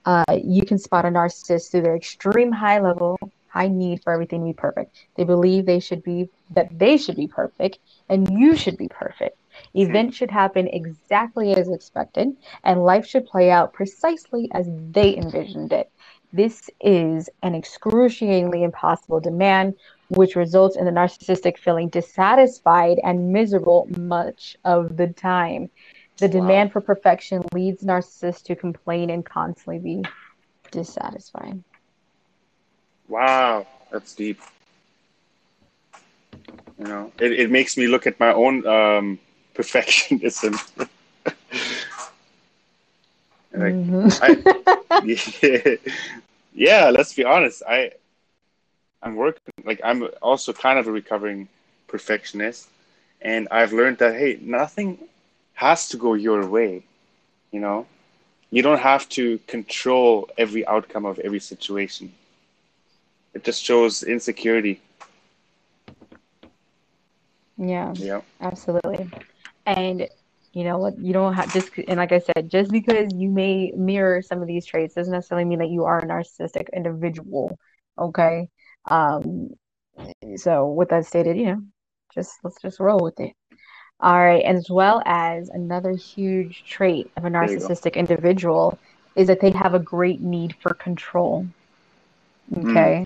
uh, you can spot a narcissist through their extreme high level, high need for everything to be perfect. They believe they should be that they should be perfect and you should be perfect. Events should happen exactly as expected, and life should play out precisely as they envisioned it. This is an excruciatingly impossible demand, which results in the narcissistic feeling dissatisfied and miserable much of the time. The demand for perfection leads narcissists to complain and constantly be dissatisfied. Wow, that's deep. You know, it, it makes me look at my own um, *laughs* perfectionism. *laughs* like, I, yeah, *laughs* yeah, let's be honest. I, I'm working like I'm also kind of a recovering perfectionist, and I've learned that hey, nothing has to go your way. You know, you don't have to control every outcome of every situation. It just shows insecurity. Yeah, Yeah. absolutely. And you know what? You don't have just, and like I said, just because you may mirror some of these traits doesn't necessarily mean that you are a narcissistic individual. Okay. Um, so with that stated, you know, just let's just roll with it. All right, as well as another huge trait of a There you go. narcissistic individual is that they have a great need for control. Okay.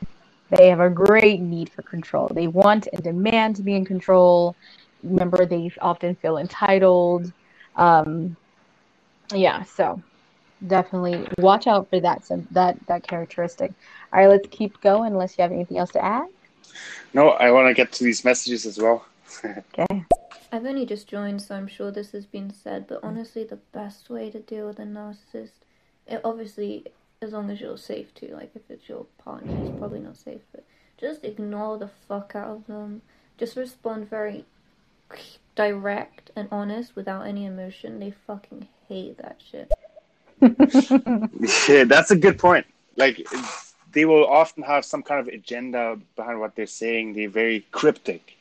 They have a great need for control. They want and demand to be in control. Remember, they often feel entitled. Um, yeah, so definitely watch out for that some that that characteristic. All right, let's keep going unless you have anything else to add. No, I want to get to these messages as well. *laughs* Okay. I've only just joined, so I'm sure this has been said, but honestly, the best way to deal with a narcissist, it obviously, as long as you're safe too, like if it's your partner, it's probably not safe, but just ignore the fuck out of them. Just respond very direct and honest without any emotion. They fucking hate that shit. yeah, that's a good point. Like they will often have some kind of agenda behind what they're saying. They're very cryptic,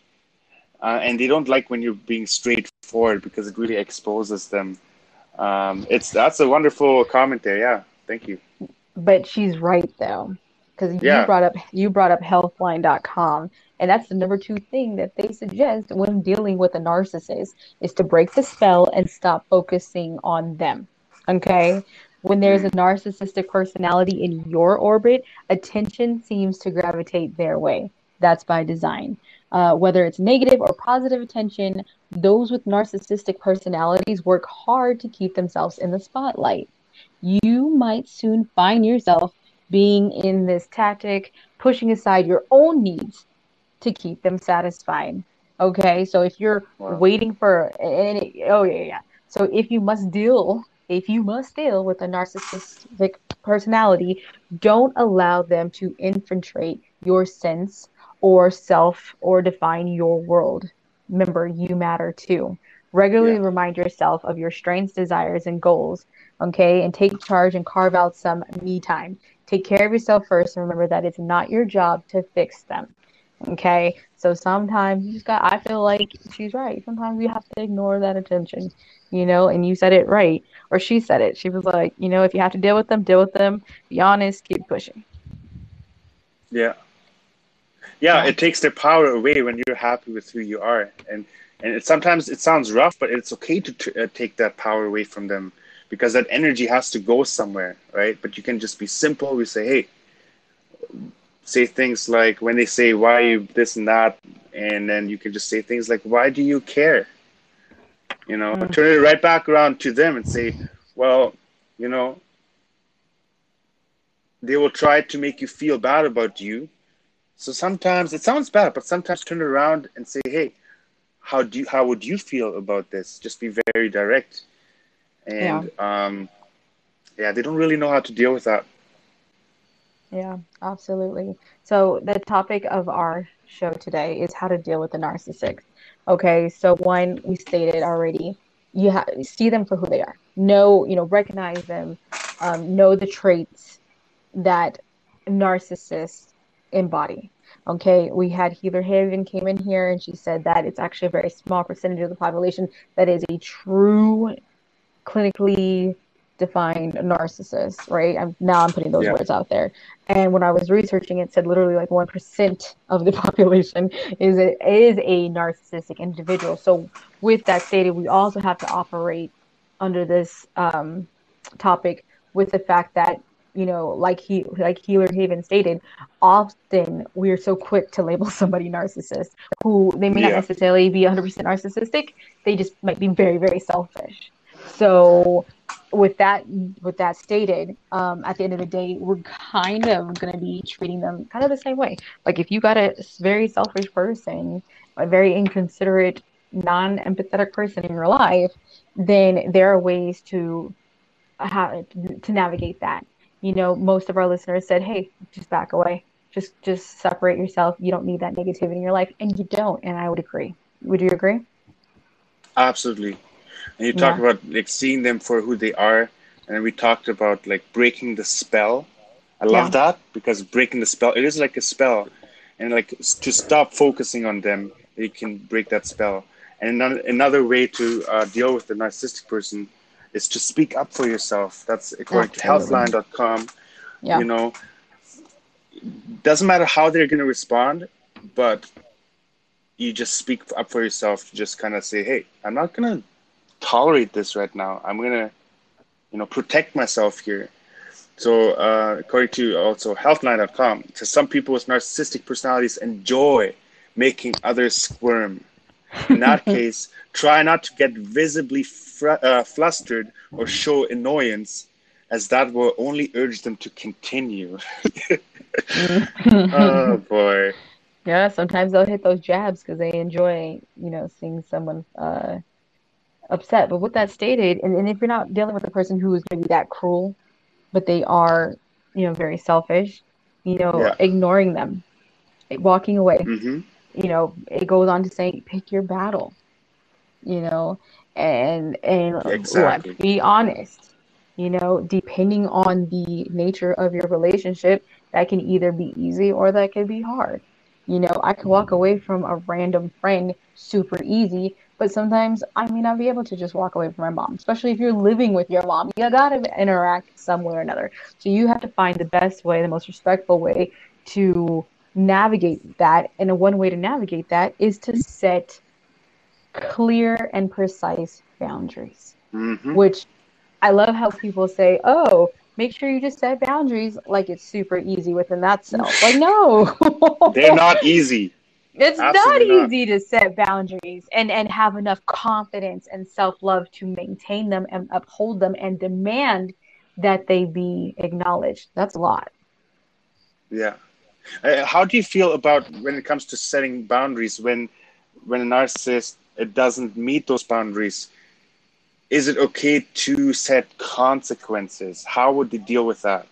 uh, and they don't like when you're being straightforward because it really exposes them. Um, it's that's a wonderful comment there. Yeah, thank you. But she's right though, because Yeah. you brought up you brought up healthline.com, and that's the number two thing that they suggest when dealing with a narcissist is to break the spell and stop focusing on them. Okay? When there's a narcissistic personality in your orbit, attention seems to gravitate their way. That's by design. Uh, whether it's negative or positive attention, those with narcissistic personalities work hard to keep themselves in the spotlight you might soon find yourself being in this tactic, pushing aside your own needs to keep them satisfied. Okay, so if you're waiting for, any, oh yeah, yeah. So if you must deal, if you must deal with a narcissistic personality, don't allow them to infiltrate your sense or self or define your world. Remember, you matter too. Regularly remind yourself of your strengths, desires, and goals. Okay, and take charge and carve out some me time. Take care of yourself first and remember that it's not your job to fix them. Okay, so sometimes you just got, I feel like she's right. Sometimes you have to ignore that attention, you know, and you said it right, or she said it. She was like, you know, if you have to deal with them, deal with them. Be honest, keep pushing. Yeah. Yeah, it takes their power away when you're happy with who you are, and and it, sometimes it sounds rough, but it's okay to t- uh, take that power away from them because that energy has to go somewhere, right? But you can just be simple. We say, hey, say things like when they say why you this and that, and then you can just say things like why do you care? You know, Mm. turn it right back around to them and say, well, you know, they will try to make you feel bad about you. So sometimes it sounds bad, but sometimes turn around and say, hey, how do you, how would you feel about this? Just be very direct. And um, yeah, they don't really know how to deal with that. Yeah, absolutely. So the topic of our show today is how to deal with the narcissist. Okay, so one we stated already, you have see them for who they are. Know, you know, recognize them, um, know the traits that narcissists embody. Okay, we had Healer Haven came in here and she said that it's actually a very small percentage of the population that is a true clinically defined narcissist, right? I'm now I'm putting those Yeah. words out there. And when I was researching it, said literally like one percent of the *laughs* population is a, is a narcissistic individual. So with that stated, we also have to operate under this um, topic with the fact that you know, like he like Healer Haven stated, often we are so quick to label *laughs* somebody narcissist who they may not necessarily be 100% narcissistic. They just might be very very selfish. So with that with that stated, um, at the end of the day, we're kind of going to be treating them kind of the same way. Like if you got a very selfish person, a very inconsiderate, non-empathetic person in your life, then there are ways to how to navigate that. You know, most of our listeners said, "Hey, just back away. Just just separate yourself. You don't need that negativity in your life." And you don't, and I would agree. Would you agree? Absolutely. And you talk Yeah. about like seeing them for who they are, and we talked about like breaking the spell. I love Yeah. that because breaking the spell, it is like a spell, and like to stop focusing on them, you can break that spell. And another, another way to uh, deal with the narcissistic person is to speak up for yourself. That's according Absolutely. to Healthline.com. Yeah. You know, doesn't matter how they're going to respond, but you just speak up for yourself. Just kind of say, "Hey, I'm not going to tolerate this right now. I'm going to, you know, protect myself here." So, uh, according to also Healthline.com, it says some people with narcissistic personalities enjoy making others squirm. In that case, try not to get visibly fr- uh, flustered or show annoyance, as that will only urge them to continue. *laughs* oh boy. Yeah, sometimes they'll hit those jabs because they enjoy, you know, seeing someone uh, upset. But with that stated, and, and if you're not dealing with a person who is maybe that cruel, but they are, you know, very selfish, you know, Yeah. ignoring them, walking away. hmm You know, it goes on to say, pick your battle. You know, and and Exactly. what? Be honest. You know, depending on the nature of your relationship, that can either be easy or that can be hard. You know, I can walk away from a random friend super easy, but sometimes I may not be able to just walk away from my mom, especially if you're living with your mom. You gotta interact some way or another. So you have to find the best way, the most respectful way to navigate that. And a one way to navigate that is to set clear and precise boundaries hmm which I love how people say, "Oh, make sure you just set boundaries." Like it's super easy within that self. Like no, *laughs* They're not easy. it's Absolutely not. easy to set boundaries and and have enough confidence and self love to maintain them and uphold them and demand that they be acknowledged. That's a lot. Yeah. Uh, how do you feel about when it comes to setting boundaries when when a narcissist it doesn't meet those boundaries? Is it okay to set consequences? How would they deal with that?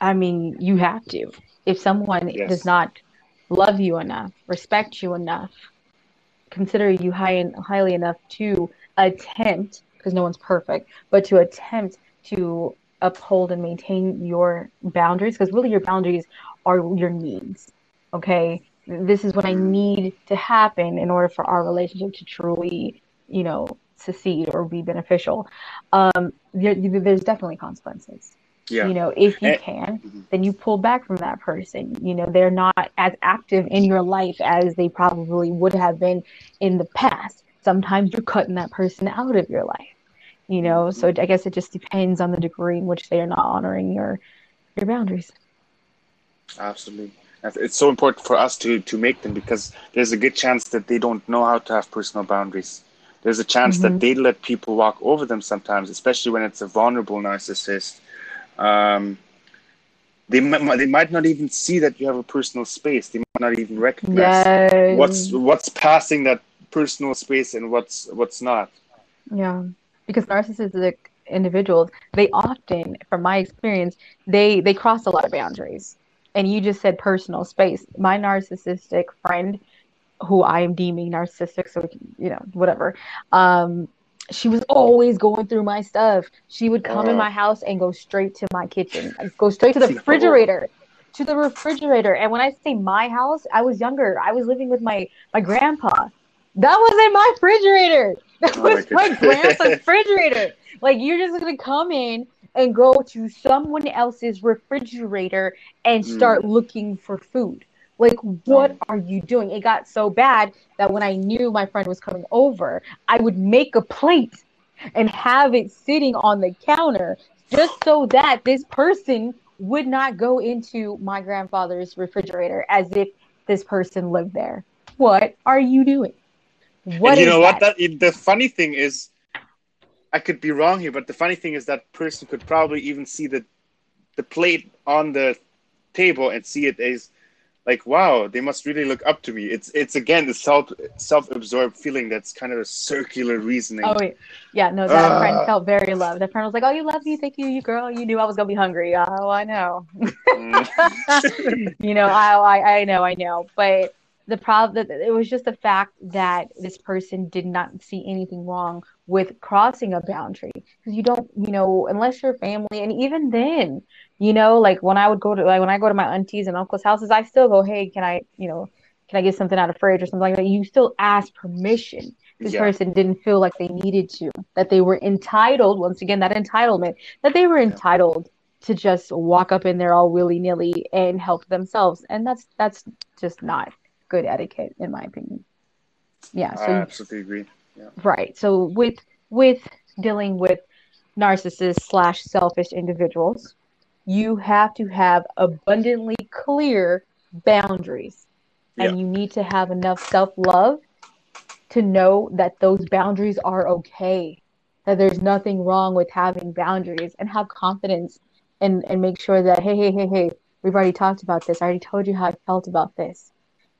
I mean, you have to. If someone Yes. does not love you enough, respect you enough, consider you high and highly enough to attempt, because no one's perfect, but to attempt to uphold and maintain your boundaries, because really your boundaries are your needs. Okay, this is what I need to happen in order for our relationship to truly, you know, succeed or be beneficial. Um, there, there's definitely consequences Yeah. you know if you can then you pull back from that person you know they're not as active in your life as they probably would have been in the past sometimes you're cutting that person out of your life you know so i guess it just depends on the degree in which they are not honoring your your boundaries. Absolutely. It's so important for us to to make them because there's a good chance that they don't know how to have personal boundaries. There's a chance Mhm. that they let people walk over them sometimes, especially when it's a vulnerable narcissist. Um, they might they might not even see that you have a personal space. They might not even recognize Yes. what's what's passing that personal space and what's what's not. Yeah, because narcissistic individuals, they often, from my experience, they they cross a lot of boundaries. And you just said personal space. My narcissistic friend, who I am deeming narcissistic, so you know, whatever. Um, she was always going through my stuff. She would come in Oh. my house and go straight to my kitchen, go straight to the refrigerator, to the refrigerator. And when I say my house, I was younger. I was living with my my grandpa. That was in my refrigerator. That Oh was my goodness. grandpa's *laughs* refrigerator. Like you're just gonna come in and go to someone else's refrigerator and Mm. start looking for food. Like, what are you doing? It got so bad that when I knew my friend was coming over, I would make a plate and have it sitting on the counter just so that this person would not go into my grandfather's refrigerator as if this person lived there. What are you doing? What you know that? what? That the funny thing is, I could be wrong here, but the funny thing is that person could probably even see the the plate on the table and see it as like, wow, they must really look up to me. It's it's again the self self absorbed feeling that's kind of a circular reasoning. Oh wait, yeah, no, that friend Ah. felt very loved. That friend was like, "Oh, you love me, thank you, you girl. You knew I was gonna be hungry. Oh, I know. *laughs* you know, I, I, I know, I know. But the problem, that it was just the fact that this person did not see anything wrong with crossing a boundary because you don't, you know, unless you're family, and even then, you know, like when I would go to, like when I go to my aunties and uncles' houses, I still go, "Hey, can I, you know." Can I get something out of fridge or something like that? You still ask permission this Yeah. person didn't feel like they needed to, that they were entitled, once again, that entitlement, that they were entitled to just walk up in there all willy-nilly and help themselves. And that's that's just not good etiquette, in my opinion. Yeah, so I you- absolutely agree. Yeah. Right. So with with dealing with narcissists slash selfish individuals, you have to have abundantly clear boundaries. And you need to have enough self-love to know that those boundaries are okay. That there's nothing wrong with having boundaries and have confidence and, and make sure that hey, hey, hey, hey, we've already talked about this. I already told you how I felt about this.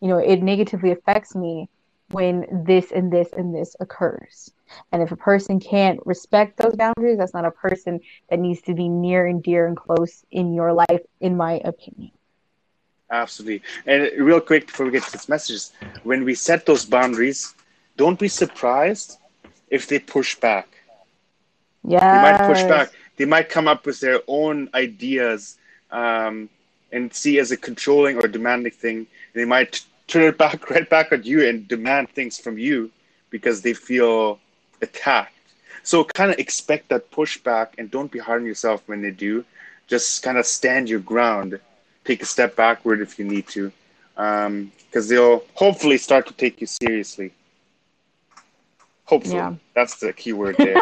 You know, it negatively affects me when this and this and this occurs. And if a person can't respect those boundaries, that's not a person that needs to be near and dear and close in your life, in my opinion. Absolutely. And real quick before we get to this messages, when we set those boundaries, don't be surprised if they push back. Yeah. They might push back. They might come up with their own ideas um, and see as a controlling or demanding thing. They might turn it back *laughs* right back at you and demand things from you because they feel attacked. So kind of expect that pushback and don't be hard on yourself when they do. Just kind of stand your ground. Take a step backward if you need to, um, because they'll hopefully start to take you seriously. Hopefully, Yeah. that's the key word there.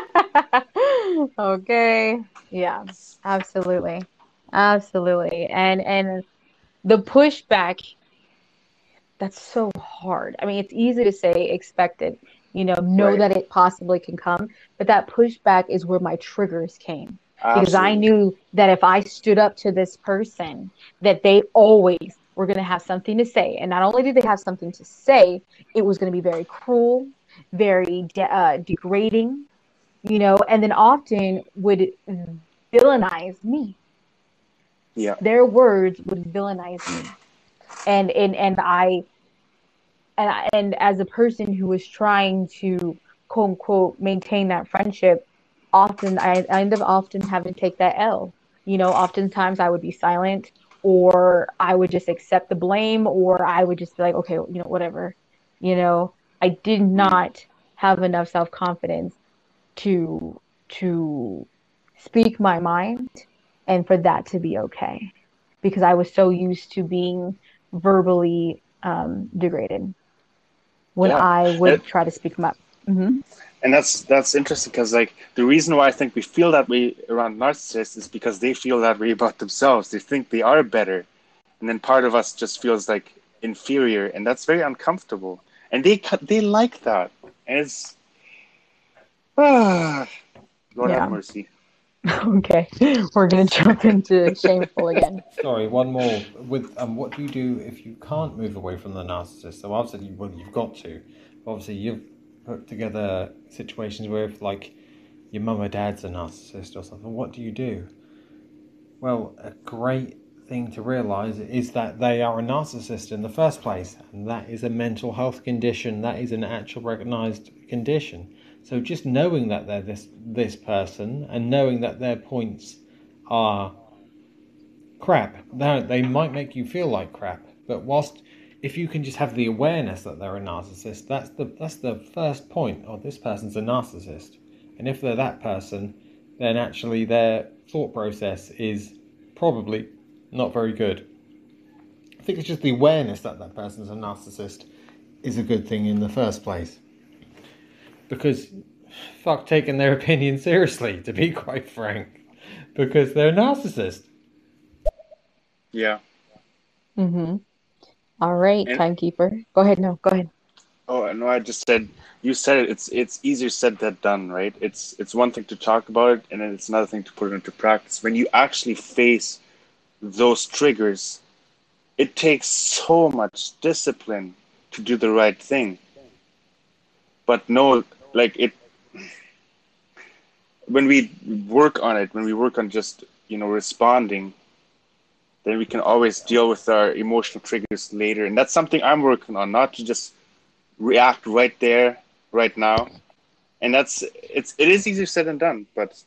*laughs* okay. Yeah, absolutely. Absolutely. And and the pushback that's so hard. I mean, it's easy to say expect it, you know, know Right. that it possibly can come, but that pushback is where my triggers came. Because I knew that if I stood up to this person, that they always were going to have something to say. And not only did they have something to say, it was going to be very cruel, very de- uh, degrading, you know, and then often would villainize me. Yeah. Their words would villainize me. And and and I and I, and as a person who was trying to quote unquote maintain that friendship, often I, I end up often having to take that L. You know, oftentimes I would be silent or I would just accept the blame or I would just be like, okay, you know, whatever. You know, I did not have enough self confidence to to speak my mind and for that to be okay because I was so used to being verbally um, degraded when Yeah. I would And- try to speak them up. hmm and that's that's interesting because like the reason why I think we feel that way around narcissists is because they feel that way about themselves. They think they are better, and then part of us just feels like inferior, and that's very uncomfortable. And they cut they like that, and it's ah, *sighs* Lord Yeah. have mercy. *laughs* okay, we're gonna jump into shameful again. Sorry, one more. With um, what do you do if you can't move away from the narcissist? So said you, well, you've got to. Obviously, you've put together situations where if like your mum or dad's a narcissist or something, what do you do? Well, a great thing to realize is that they are a narcissist in the first place, and that is a mental health condition. That is an actual recognized condition. So just knowing that they're this this person and knowing that their points are crap, they they might make you feel like crap. But whilst if you can just have the awareness that they're a narcissist, that's the that's the first point. Oh, this person's a narcissist, and if they're that person, then actually their thought process is probably not very good. I think it's just the awareness that that person's a narcissist is a good thing in the first place. Because fuck taking their *laughs* opinion seriously, to be quite frank. Because they're a narcissist. Yeah. Mm-hmm. All right, And- timekeeper. Go ahead. No, go ahead. Oh no, I just said you said it. It's it's easier said than done, right? It's it's one thing to talk about it, and then it's another thing to put it into practice. When you actually face those triggers, it takes so much discipline to do the right thing. But no, like it. When we work on it, when we work on just you know responding, then we can always deal with our emotional triggers later, and that's something I'm working on. Not to just react right there, right now, and that's it's it is easier said than done, but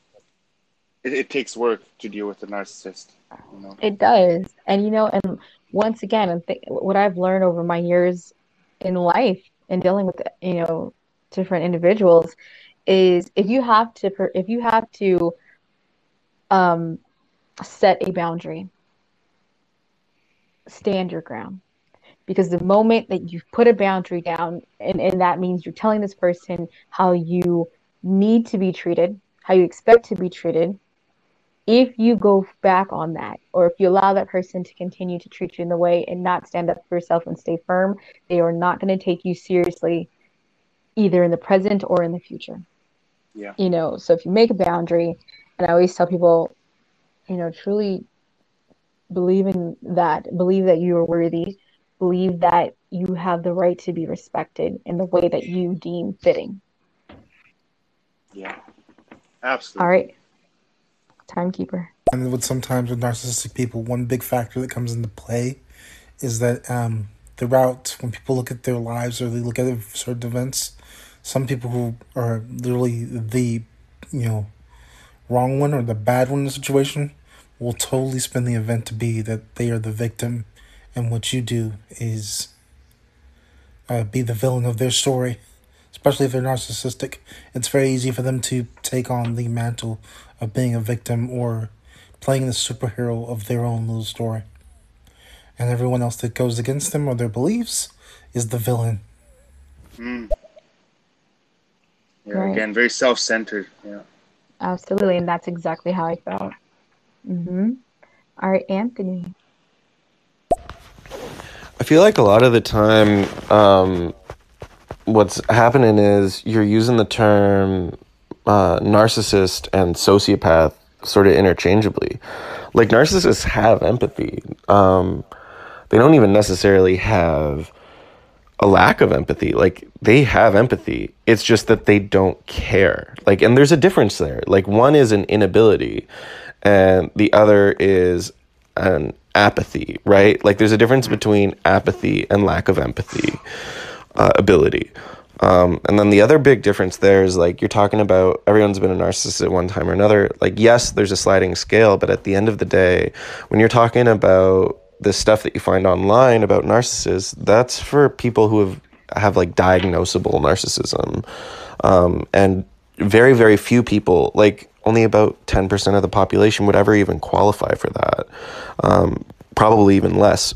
it, it takes work to deal with a narcissist. You know. It does. And you know, and once again, think what I've learned over my years in life and dealing with, you know, different individuals is if you have to if you have to um set a boundary, stand your ground. Because the moment that you put a boundary down, and, and that means you're telling this person how you need to be treated, how you expect to be treated, if you go back on that or if you allow that person to continue to treat you in the way and not stand up for yourself and stay firm they are not going to take you seriously either in the present or in the future Yeah. you know so if you make a boundary and i always tell people you know truly believe in that believe that you are worthy believe that you have the right to be respected in the way that you deem fitting Yeah. Absolutely. all right timekeeper And with sometimes with narcissistic people, one big factor that comes into play is that um, throughout when people look at their lives or they look at certain events, some people who are literally the you know wrong one or the bad one in the situation will totally spin the event to be that they are the victim, and what you do is uh, be the villain of their story. Especially if they're narcissistic, it's very easy for them to take on the mantle of being a victim or playing the superhero of their own little story. And everyone else that goes against them or their beliefs is the villain. Mm. Yeah. Right. Again, very self-centered. Yeah. Absolutely, and that's exactly how I felt. Mm-hmm. All right, Anthony. I feel like a lot of the time, um, what's happening is you're using the term uh, narcissist and sociopath sort of interchangeably. Like narcissists have empathy. Um, they don't even necessarily have a lack of empathy. Like they have empathy. It's just that they don't care. Like, and there's a difference there. Like one is an inability, and the other is an apathy. Right? Like there's a difference between apathy and lack of empathy uh, ability. Um, and then the other big difference there is like you're talking about everyone's been a narcissist at one time or another. Like, yes, there's a sliding scale, but at the end of the day, when you're talking about the stuff that you find online about narcissists, that's for people who have have like diagnosable narcissism, um, and very very few people, like only about ten percent of the population, would ever even qualify for that. Um, probably even less.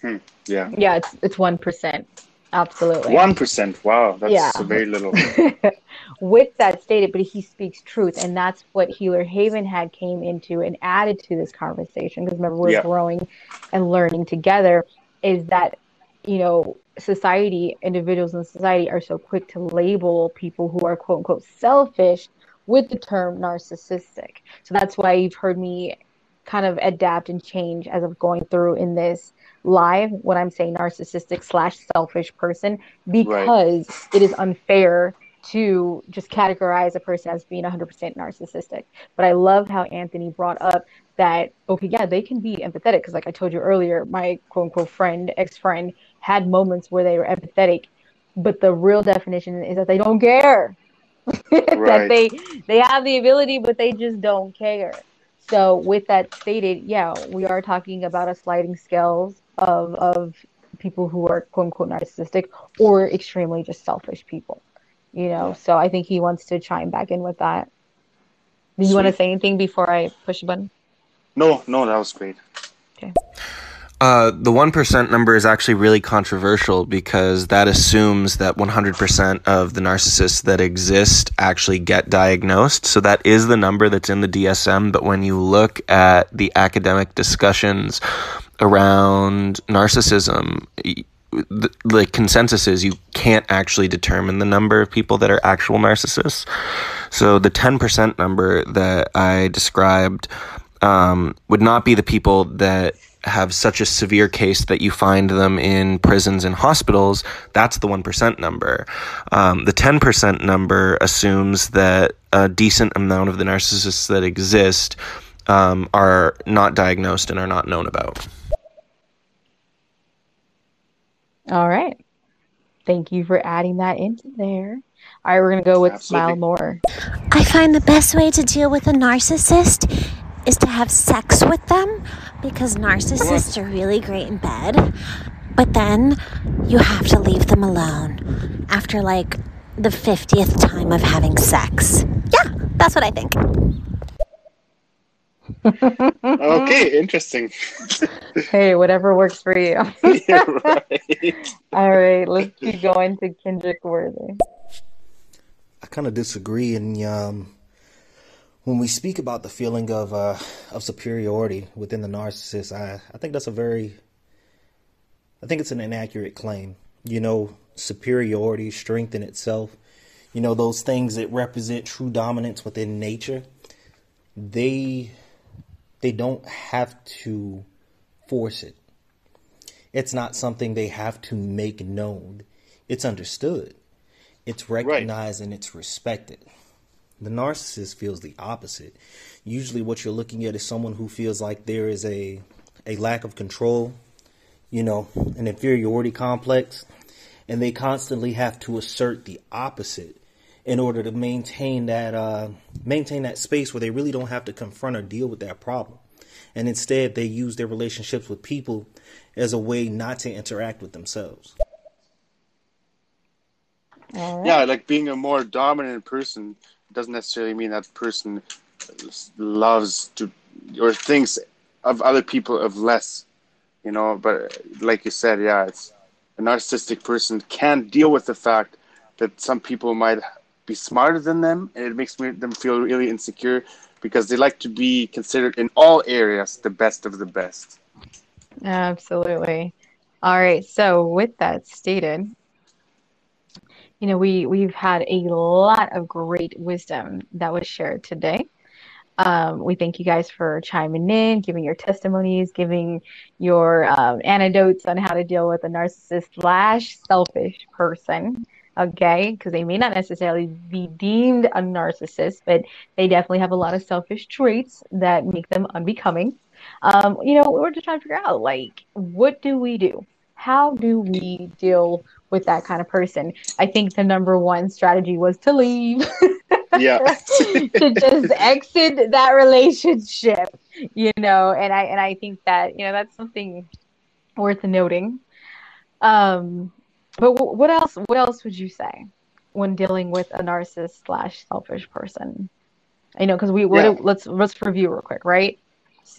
Hmm. Yeah. Yeah, it's it's one percent. Absolutely. One percent. Wow, that's Yeah. very little. *laughs* with that stated, but he speaks truth, and that's what Healer Haven had came into and added to this conversation. Because remember, we're Yeah. growing and learning together. Is that you know society, individuals in society are so quick to label people who are quote unquote selfish with the term narcissistic. So that's why you've heard me kind of adapt and change as I'm going through in this live when I'm saying narcissistic slash selfish person because it is unfair to just categorize a person as being 100% narcissistic. But I love how Anthony brought up that, okay, yeah, they can be empathetic. Because, like I told you earlier, my quote unquote friend, ex friend, had moments where they were empathetic. But the real definition is that they don't care. *laughs* that they they have the ability, but they just don't care. So with that stated, yeah, we are talking about a sliding scales of of people who are quote unquote narcissistic or extremely just selfish people. You know, so I think he wants to chime back in with that. Do you want to say anything before I push the button? No, no, that was great. Uh, the 1% number is actually really controversial because that assumes that 100% of the narcissists that exist actually get diagnosed. So that is the number that's in the DSM. But when you look at the academic discussions around narcissism, y- the, the consensus is you can't actually determine the number of people that are actual narcissists. So the 10% number that I described um, would not be the people that have such a severe case that you find them in prisons and hospitals. That's the 1% number. Um, the 10% number assumes that a decent amount of the narcissists that exist um, are not diagnosed and are not known about. All right. Thank you for adding that into there. All right, we're gonna go with Smile More. I find the best way to deal with a narcissist is to have sex with them because narcissists are really great in bed. But then you have to leave them alone after like the 50th time of having sex. Yeah, that's what I think. Okay, *laughs* interesting. Hey, whatever works for you. *laughs* yeah, right. All right, let's keep going to Kendrick Worthy. I kind of disagree. And um, when we speak about the feeling of uh, of superiority within the narcissist, I, I think that's a very, I think it's an inaccurate claim. You know, superiority, strength in itself, you know, those things that represent true dominance within nature, they they don't have to force it. It's not something they have to make known. It's understood. It's recognized and it's respected. The narcissist feels the opposite. Usually what you're looking at is someone who feels like there is a a lack of control, you know, an inferiority complex, and they constantly have to assert the opposite in order to maintain that uh, maintain that space where they really don't have to confront or deal with that problem. And instead they use their relationships with people as a way not to interact with themselves. Yeah, like being a more dominant person doesn't necessarily mean that person loves to or thinks of other people of less, you know. But like you said, yeah, it's a narcissistic person can't deal with the fact that some people might be smarter than them, and it makes me, them feel really insecure because they like to be considered in all areas the best of the best. Absolutely. All right. So with that stated, you know, we we've had a lot of great wisdom that was shared today. Um, we thank you guys for chiming in, giving your testimonies, giving your um, anecdotes on how to deal with a narcissist slash selfish person. Okay, because they may not necessarily be deemed a narcissist, but they definitely have a lot of selfish traits that make them unbecoming. Um, you know, we're just trying to figure out like, what do we do? How do we deal with that kind of person? I think the number one strategy was to leave. Yeah. *laughs* to just exit that relationship, you know, and I and I think that, you know, that's something worth noting. Um, but what else what else would you say when dealing with a narcissist slash selfish person? I know because we what Yeah. let's let's review real quick, right?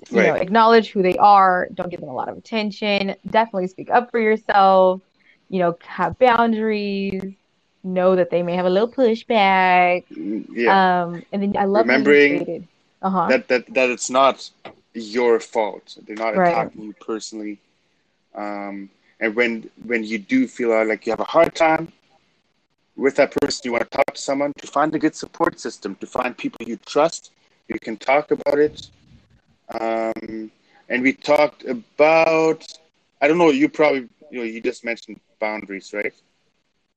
You know, acknowledge who they are. Don't give them a lot of attention. Definitely speak up for yourself. you know, have boundaries, know that they may have a little pushback. Yeah. Um, and then I love Remembering uh huh, that, that that it's not your fault. They're not Right. attacking you personally. Um, and when when you do feel like you have a hard time with that person, you want to talk to someone to find a good support system, to find people you trust, you can talk about it. Um, and we talked about, I don't know, you probably, you know, you just mentioned boundaries, right?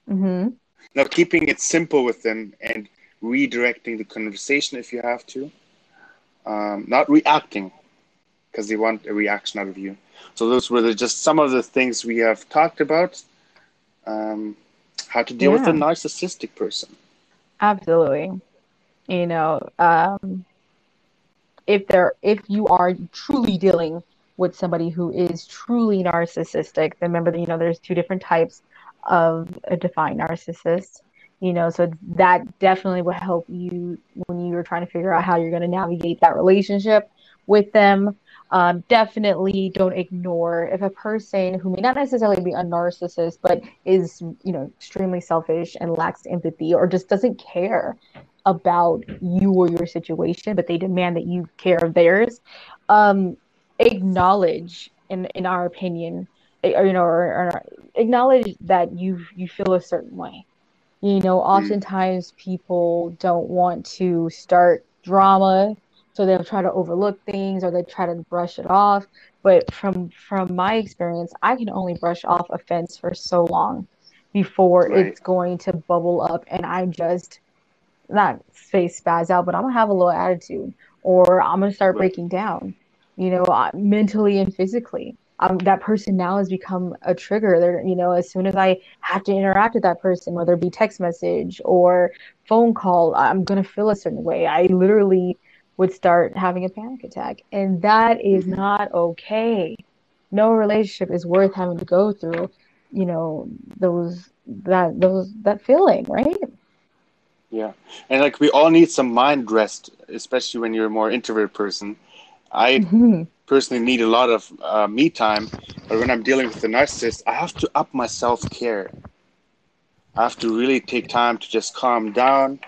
mm-hmm. Now, keeping it simple with them and redirecting the conversation if you have to, um, not reacting because they want a reaction out of you. So those were the, just some of the things we have talked about. Um, how to deal with a narcissistic person. Absolutely. You know, um, if there if you are truly dealing with somebody who is truly narcissistic, remember that you know there's two different types of a defined narcissist. You know, so that definitely will help you when you're trying to figure out how you're going to navigate that relationship with them. Um, definitely don't ignore if a person who may not necessarily be a narcissist, but is, you know, extremely selfish and lacks empathy or just doesn't care about you or your situation, but they demand that you care of theirs. Um, acknowledge, in in our opinion, eh, or you know, or, or acknowledge that you you feel a certain way. You know, oftentimes people don't want to start drama, so they'll try to overlook things or they try to brush it off. But from from my experience, I can only brush off offense for so long before Right. it's going to bubble up and I just not say spaz out, but I'm gonna have a little attitude, or I'm gonna start breaking down, you know, uh, mentally and physically. Um, that person now has become a trigger. They're, you know, as soon as I have to interact with that person, whether it be text message or phone call, I'm gonna feel a certain way. I literally would start having a panic attack, and that is not okay. No relationship is worth having to go through, you know, those that those that feeling, right? Yeah, and like we all need some mind rest, especially when you're a more introverted person. I Mhm. personally need a lot of uh, me time, but when I'm dealing with a narcissist, I have to up my self care. I have to really take time to just calm down,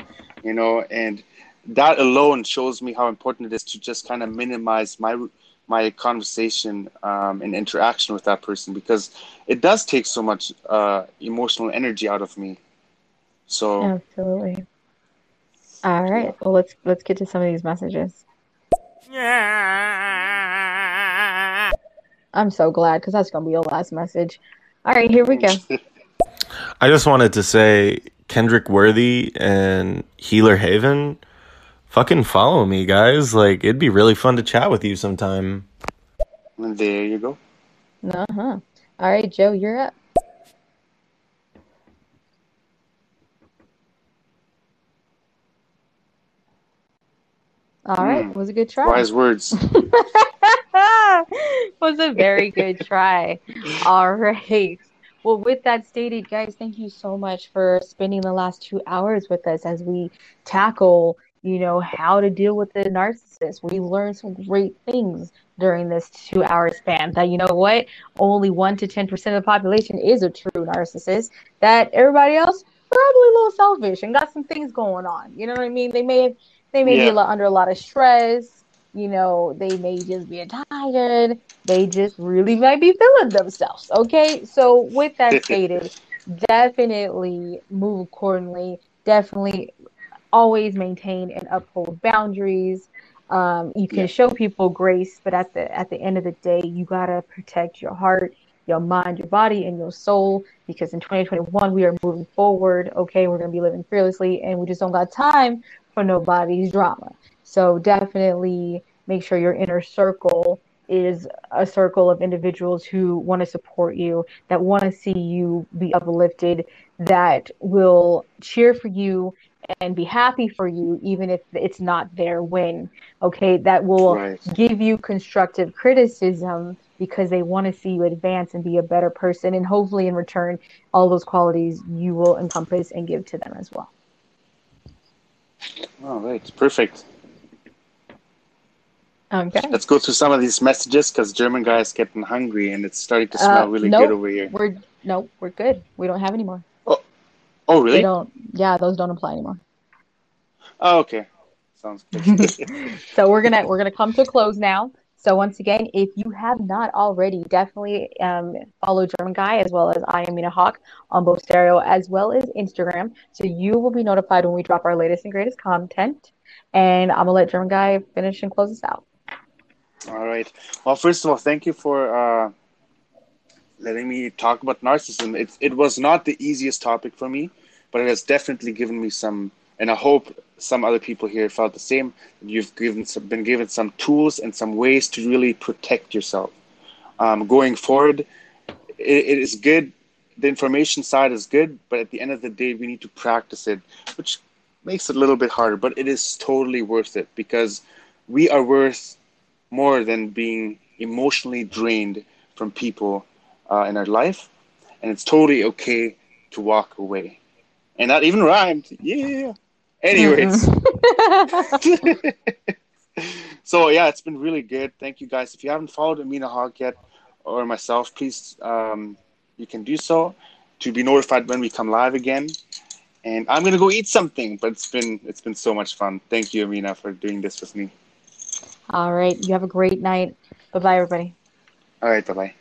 you know, and that alone shows me how important it is to just kind of minimize my my conversation um, and interaction with that person because it does take so much uh, emotional energy out of me. So. Absolutely. All right. Well, let's let's get to some of these messages. Yeah. I'm so glad because that's gonna be your last message. All right, here we go. *laughs* I just wanted to say Kendrick Worthy and Healer Haven, fucking follow me, guys. Like it'd be really fun to chat with you sometime. There you go. Uh huh. All right, Joe, you're up. All right, Hmm. was a good try. Wise words. *laughs* was a very good try. All right. Well, with that stated, guys, thank you so much for spending the last two hours with us as we tackle, you know, how to deal with the narcissist. We learned some great things during this two hour span that, you know what, only 1% to 10% of the population is a true narcissist, that everybody else probably a little selfish and got some things going on. You know what I mean? They may have, they may be Yeah. a lot, under a lot of stress. You know, they may just be tired. They just really might be feeling themselves. Okay. So, with that *laughs* stated, definitely move accordingly. Definitely always maintain and uphold boundaries. Um, you can show people grace, but at the at the end of the day, you gotta protect your heart, your mind, your body, and your soul. Because in 2021, we are moving forward. Okay, we're gonna be living fearlessly, and we just don't got time for nobody's drama. So definitely make sure your inner circle is a circle of individuals who want to support you, that want to see you be uplifted, that will cheer for you and be happy for you, even if it's not their win. Okay, that will Right. give you constructive criticism because they want to see you advance and be a better person. And hopefully, in return, all those qualities you will encompass and give to them as well. All right, perfect. Okay. Let's go through some of these messages because German guy is getting hungry and it's starting to smell Uh, really nope. good over here. We're no, we're good. We don't have any more. Oh, really? They don't. Yeah, those don't apply anymore. Oh, okay. Sounds good. *laughs* *laughs* so we're gonna we're gonna come to a close now. So once again, if you have not already, definitely um, follow German Guy as well as I am Mina Hawk on both stereo as well as Instagram. So you will be notified when we drop our latest and greatest content. And I'm gonna let German Guy finish and close us out. All right. Well, first of all, thank you for uh, letting me talk about narcissism. It, it was not the easiest topic for me, but it has definitely given me some, and I hope some other people here felt the same. You've given some, been given some tools and some ways to really protect yourself. Um, going forward, it, it is good. The information side is good, but at the end of the day, we need to practice it, which makes it a little bit harder, but it is totally worth it because we are worth more than being emotionally drained from people uh, in our life, and it's totally okay to walk away. And that even rhymed. Yeah. Anyways. *laughs* *laughs* so yeah, it's been really good. Thank you guys. If you haven't followed Amina Hawk yet or myself, please um, you can do so to be notified when we come live again. And I'm gonna go eat something, but it's been it's been so much fun. Thank you, Amina, for doing this with me. All right. You have a great night. Bye bye, everybody. All right, bye bye.